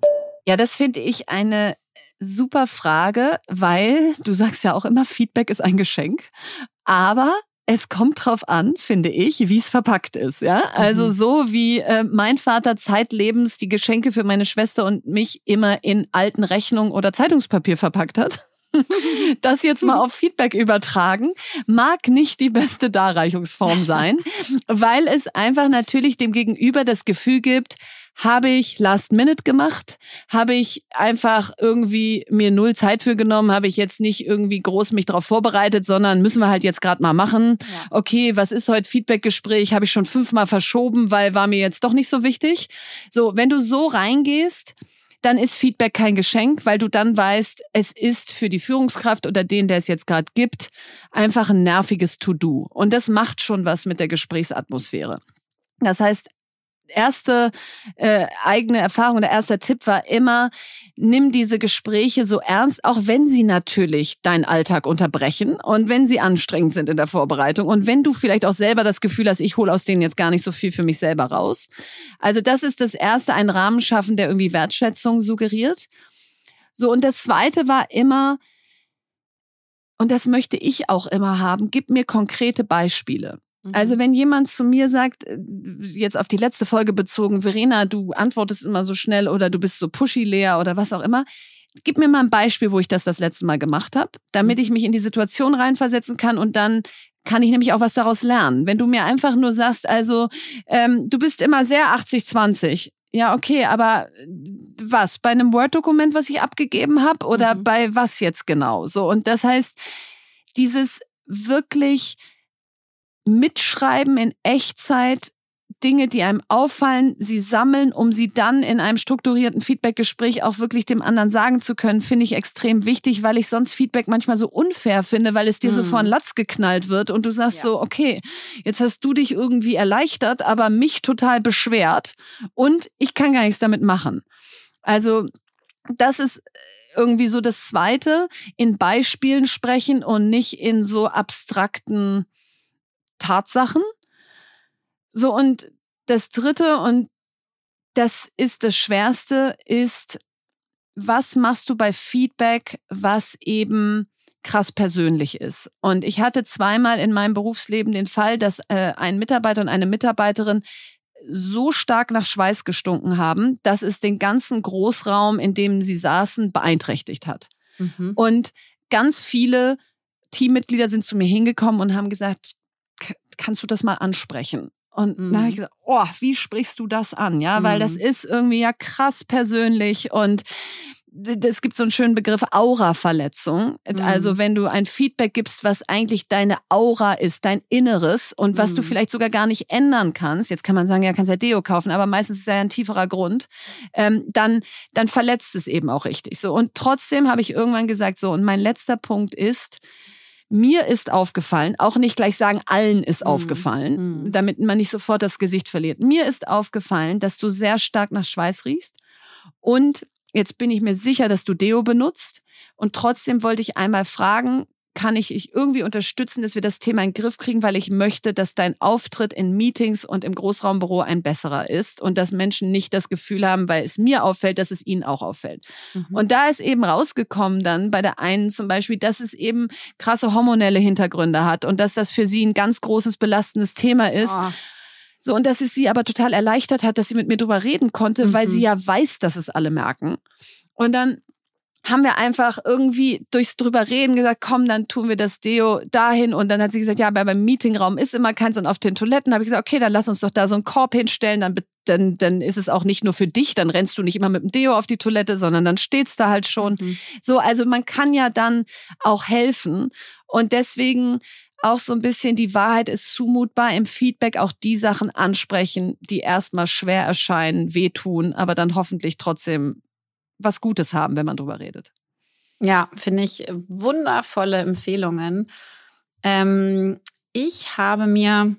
[SPEAKER 2] Ja, das finde ich eine super Frage, weil du sagst ja auch immer, Feedback ist ein Geschenk. Aber es kommt drauf an, finde ich, wie es verpackt ist. Ja, also mhm. so wie äh, mein Vater zeitlebens die Geschenke für meine Schwester und mich immer in alten Rechnungen oder Zeitungspapier verpackt hat das jetzt mal auf Feedback übertragen, mag nicht die beste Darreichungsform sein, weil es einfach natürlich dem Gegenüber das Gefühl gibt, habe ich Last Minute gemacht? Habe ich einfach irgendwie mir null Zeit für genommen? Habe ich jetzt nicht irgendwie groß mich darauf vorbereitet, sondern müssen wir halt jetzt gerade mal machen? Ja. Okay, was ist heute Feedbackgespräch? Habe ich schon fünfmal verschoben, weil war mir jetzt doch nicht so wichtig. So, wenn du so reingehst, dann ist Feedback kein Geschenk, weil du dann weißt, es ist für die Führungskraft oder den, der es jetzt gerade gibt, einfach ein nerviges To-Do. Und das macht schon was mit der Gesprächsatmosphäre. Das heißt, erste äh, eigene Erfahrung oder erster Tipp war immer, nimm diese Gespräche so ernst, auch wenn sie natürlich deinen Alltag unterbrechen und wenn sie anstrengend sind in der Vorbereitung und wenn du vielleicht auch selber das Gefühl hast, ich hole aus denen jetzt gar nicht so viel für mich selber raus. Also das ist das erste, einen Rahmen schaffen, der irgendwie Wertschätzung suggeriert. So, und das zweite war immer, und das möchte ich auch immer haben, gib mir konkrete Beispiele. Also mhm. wenn jemand zu mir sagt, äh, jetzt auf die letzte Folge bezogen, Verena, du antwortest immer so schnell oder du bist so pushy leer oder was auch immer, gib mir mal ein Beispiel, wo ich das das letzte Mal gemacht habe, damit mhm. ich mich in die Situation reinversetzen kann und dann kann ich nämlich auch was daraus lernen. Wenn du mir einfach nur sagst, also ähm, du bist immer sehr 80-20, ja, okay, aber äh, was? Bei einem Word-Dokument, was ich abgegeben habe, oder mhm. bei was jetzt genau? So, und das heißt, dieses wirklich mitschreiben in Echtzeit, Dinge, die einem auffallen, sie sammeln, um sie dann in einem strukturierten Feedbackgespräch auch wirklich dem anderen sagen zu können, finde ich extrem wichtig, weil ich sonst Feedback manchmal so unfair finde, weil es dir mm. so vor den Latz geknallt wird und du sagst ja. so, okay, jetzt hast du dich irgendwie erleichtert, aber mich total beschwert und ich kann gar nichts damit machen. Also das ist irgendwie so das Zweite, in Beispielen sprechen und nicht in so abstrakten Tatsachen. So, und das dritte, und das ist das Schwerste, ist, was machst du bei Feedback, was eben krass persönlich ist. Und ich hatte zweimal in meinem Berufsleben den Fall, dass äh, ein Mitarbeiter und eine Mitarbeiterin so stark nach Schweiß gestunken haben, dass es den ganzen Großraum, in dem sie saßen, beeinträchtigt hat. Mhm. Und ganz viele Teammitglieder sind zu mir hingekommen und haben gesagt, kannst du das mal ansprechen? Und mhm. dann habe ich gesagt, oh, wie sprichst du das an? Ja, weil das mhm. ist irgendwie ja krass persönlich und es gibt so einen schönen Begriff Aura-Verletzung. Mhm. Also wenn du ein Feedback gibst, was eigentlich deine Aura ist, dein Inneres und was mhm. du vielleicht sogar gar nicht ändern kannst. Jetzt kann man sagen, ja, kannst ja Deo kaufen, aber meistens ist ja ein tieferer Grund. Ähm, dann, dann verletzt es eben auch richtig. So und trotzdem habe ich irgendwann gesagt, so und mein letzter Punkt ist, mir ist aufgefallen, auch nicht gleich sagen, allen ist mhm. aufgefallen, mhm. damit man nicht sofort das Gesicht verliert. Mir ist aufgefallen, dass du sehr stark nach Schweiß riechst und Jetzt bin ich mir sicher, dass du Deo benutzt. Und trotzdem wollte ich einmal fragen, kann ich dich irgendwie unterstützen, dass wir das Thema in den Griff kriegen, weil ich möchte, dass dein Auftritt in Meetings und im Großraumbüro ein besserer ist und dass Menschen nicht das Gefühl haben, weil es mir auffällt, dass es ihnen auch auffällt. Mhm. Und da ist eben rausgekommen dann bei der einen zum Beispiel, dass es eben krasse hormonelle Hintergründe hat und dass das für sie ein ganz großes belastendes Thema ist. Oh. So, und dass es sie aber total erleichtert hat, dass sie mit mir drüber reden konnte, mhm. weil sie mhm. ja weiß, dass es alle merken. Und dann haben wir einfach irgendwie durchs drüber reden gesagt, komm, dann tun wir das Deo dahin. Und dann hat sie gesagt, ja, aber beim Meetingraum ist immer keins und auf den Toiletten habe ich gesagt, okay, dann lass uns doch da so einen Korb hinstellen, dann, dann, dann ist es auch nicht nur für dich, dann rennst du nicht immer mit dem Deo auf die Toilette, sondern dann steht's da halt schon. Mhm. So, also man kann ja dann auch helfen. Und deswegen auch so ein bisschen die Wahrheit ist zumutbar im Feedback auch die Sachen ansprechen, die erstmal schwer erscheinen, wehtun, aber dann hoffentlich trotzdem was Gutes haben, wenn man drüber redet.
[SPEAKER 1] Ja, finde ich wundervolle Empfehlungen. Ähm, ich habe mir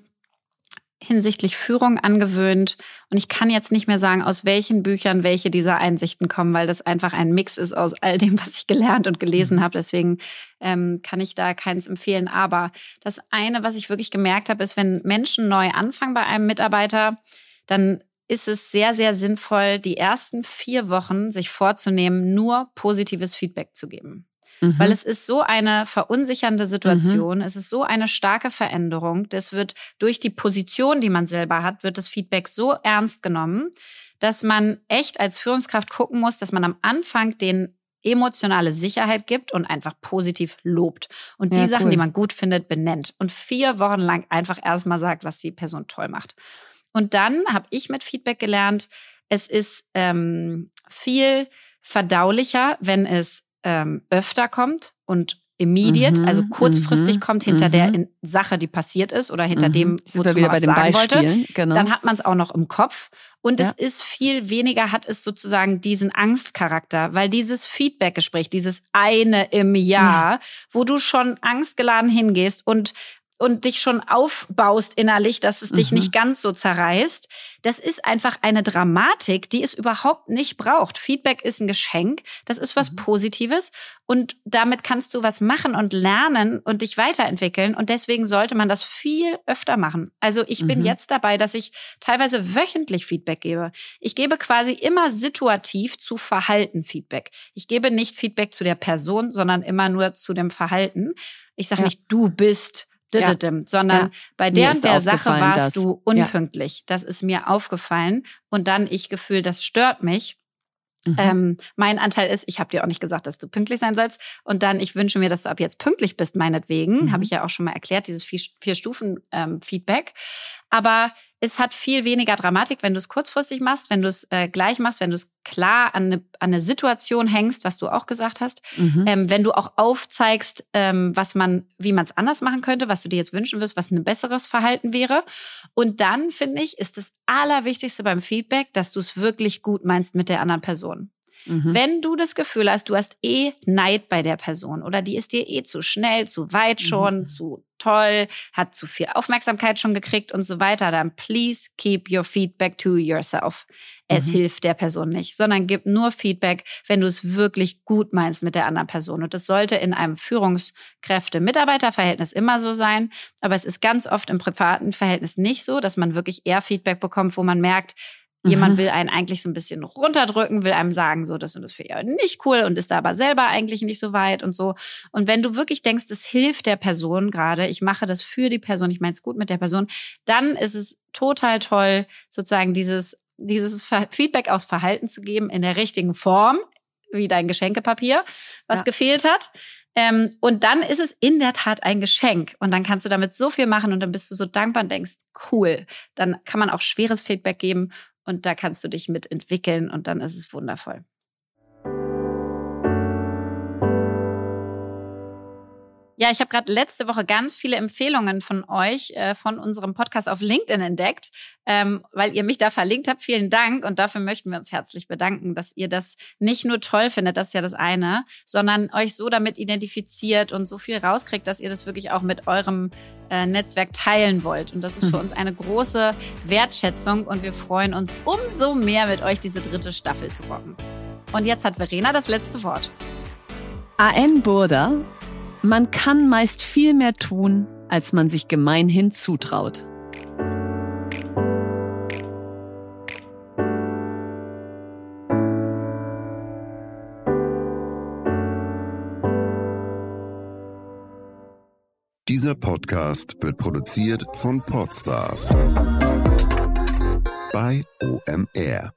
[SPEAKER 1] hinsichtlich Führung angewöhnt. Und ich kann jetzt nicht mehr sagen, aus welchen Büchern welche dieser Einsichten kommen, weil das einfach ein Mix ist aus all dem, was ich gelernt und gelesen mhm. habe. Deswegen ähm, kann ich da keins empfehlen. Aber das eine, was ich wirklich gemerkt habe, ist, wenn Menschen neu anfangen bei einem Mitarbeiter, dann ist es sehr, sehr sinnvoll, die ersten vier Wochen sich vorzunehmen, nur positives Feedback zu geben. Mhm. Weil es ist so eine verunsichernde Situation, mhm. es ist so eine starke Veränderung. Das wird durch die Position, die man selber hat, wird das Feedback so ernst genommen, dass man echt als Führungskraft gucken muss, dass man am Anfang den emotionale Sicherheit gibt und einfach positiv lobt und die ja, Sachen, cool. die man gut findet, benennt und vier Wochen lang einfach erstmal sagt, was die Person toll macht. Und dann habe ich mit Feedback gelernt, es ist ähm, viel verdaulicher, wenn es ähm, öfter kommt und immediate, mhm, also kurzfristig mhm, kommt hinter der mhm. Sache, die passiert ist oder hinter mhm. dem, wozu man was sagen wollte, genau. dann hat man es auch noch im Kopf und ja. es ist viel weniger, hat es sozusagen diesen Angstcharakter, weil dieses Feedbackgespräch, dieses eine im Jahr, wo du schon angstgeladen hingehst und und dich schon aufbaust innerlich, dass es dich mhm. nicht ganz so zerreißt. Das ist einfach eine Dramatik, die es überhaupt nicht braucht. Feedback ist ein Geschenk, das ist was mhm. Positives und damit kannst du was machen und lernen und dich weiterentwickeln und deswegen sollte man das viel öfter machen. Also ich mhm. bin jetzt dabei, dass ich teilweise wöchentlich Feedback gebe. Ich gebe quasi immer situativ zu Verhalten Feedback. Ich gebe nicht Feedback zu der Person, sondern immer nur zu dem Verhalten. Ich sage ja. nicht, du bist ja. sondern ja. bei der und der Sache warst das. du unpünktlich. Ja. Das ist mir aufgefallen und dann ich Gefühl, das stört mich. Mhm. Ähm, mein Anteil ist, ich habe dir auch nicht gesagt, dass du pünktlich sein sollst. Und dann, ich wünsche mir, dass du ab jetzt pünktlich bist, meinetwegen. Mhm. Habe ich ja auch schon mal erklärt, dieses Vier-Stufen-Feedback. Ähm, Aber es hat viel weniger Dramatik, wenn du es kurzfristig machst, wenn du es äh, gleich machst, wenn du es klar an eine, an eine Situation hängst, was du auch gesagt hast, mhm. ähm, wenn du auch aufzeigst, ähm, was man, wie man es anders machen könnte, was du dir jetzt wünschen wirst, was ein besseres Verhalten wäre. Und dann finde ich, ist das Allerwichtigste beim Feedback, dass du es wirklich gut meinst mit der anderen Person. Mhm. Wenn du das Gefühl hast, du hast eh Neid bei der Person oder die ist dir eh zu schnell, zu weit schon, mhm. zu toll, hat zu viel Aufmerksamkeit schon gekriegt und so weiter, dann please keep your feedback to yourself. Es mhm. hilft der Person nicht, sondern gib nur Feedback, wenn du es wirklich gut meinst mit der anderen Person. Und das sollte in einem Führungskräfte-Mitarbeiter-Verhältnis immer so sein. Aber es ist ganz oft im privaten Verhältnis nicht so, dass man wirklich eher Feedback bekommt, wo man merkt, Jemand mhm. will einen eigentlich so ein bisschen runterdrücken, will einem sagen, so, das und das für ihr nicht cool und ist da aber selber eigentlich nicht so weit und so. Und wenn du wirklich denkst, es hilft der Person gerade, ich mache das für die Person, ich meine es gut mit der Person, dann ist es total toll, sozusagen dieses, dieses Feedback aus Verhalten zu geben in der richtigen Form, wie dein Geschenkepapier, was ja. gefehlt hat. Ähm, und dann ist es in der Tat ein Geschenk. Und dann kannst du damit so viel machen und dann bist du so dankbar und denkst, cool. Dann kann man auch schweres Feedback geben und da kannst du dich mitentwickeln und dann ist es wundervoll. Ja, ich habe gerade letzte Woche ganz viele Empfehlungen von euch, äh, von unserem Podcast auf LinkedIn entdeckt, ähm, weil ihr mich da verlinkt habt. Vielen Dank und dafür möchten wir uns herzlich bedanken, dass ihr das nicht nur toll findet, das ist ja das eine, sondern euch so damit identifiziert und so viel rauskriegt, dass ihr das wirklich auch mit eurem äh, Netzwerk teilen wollt. Und das ist für hm. uns eine große Wertschätzung und wir freuen uns umso mehr, mit euch diese dritte Staffel zu rocken. Und jetzt hat Verena das letzte Wort.
[SPEAKER 2] AN Burda man kann meist viel mehr tun, als man sich gemeinhin zutraut.
[SPEAKER 5] Dieser Podcast wird produziert von Podstars bei OMR.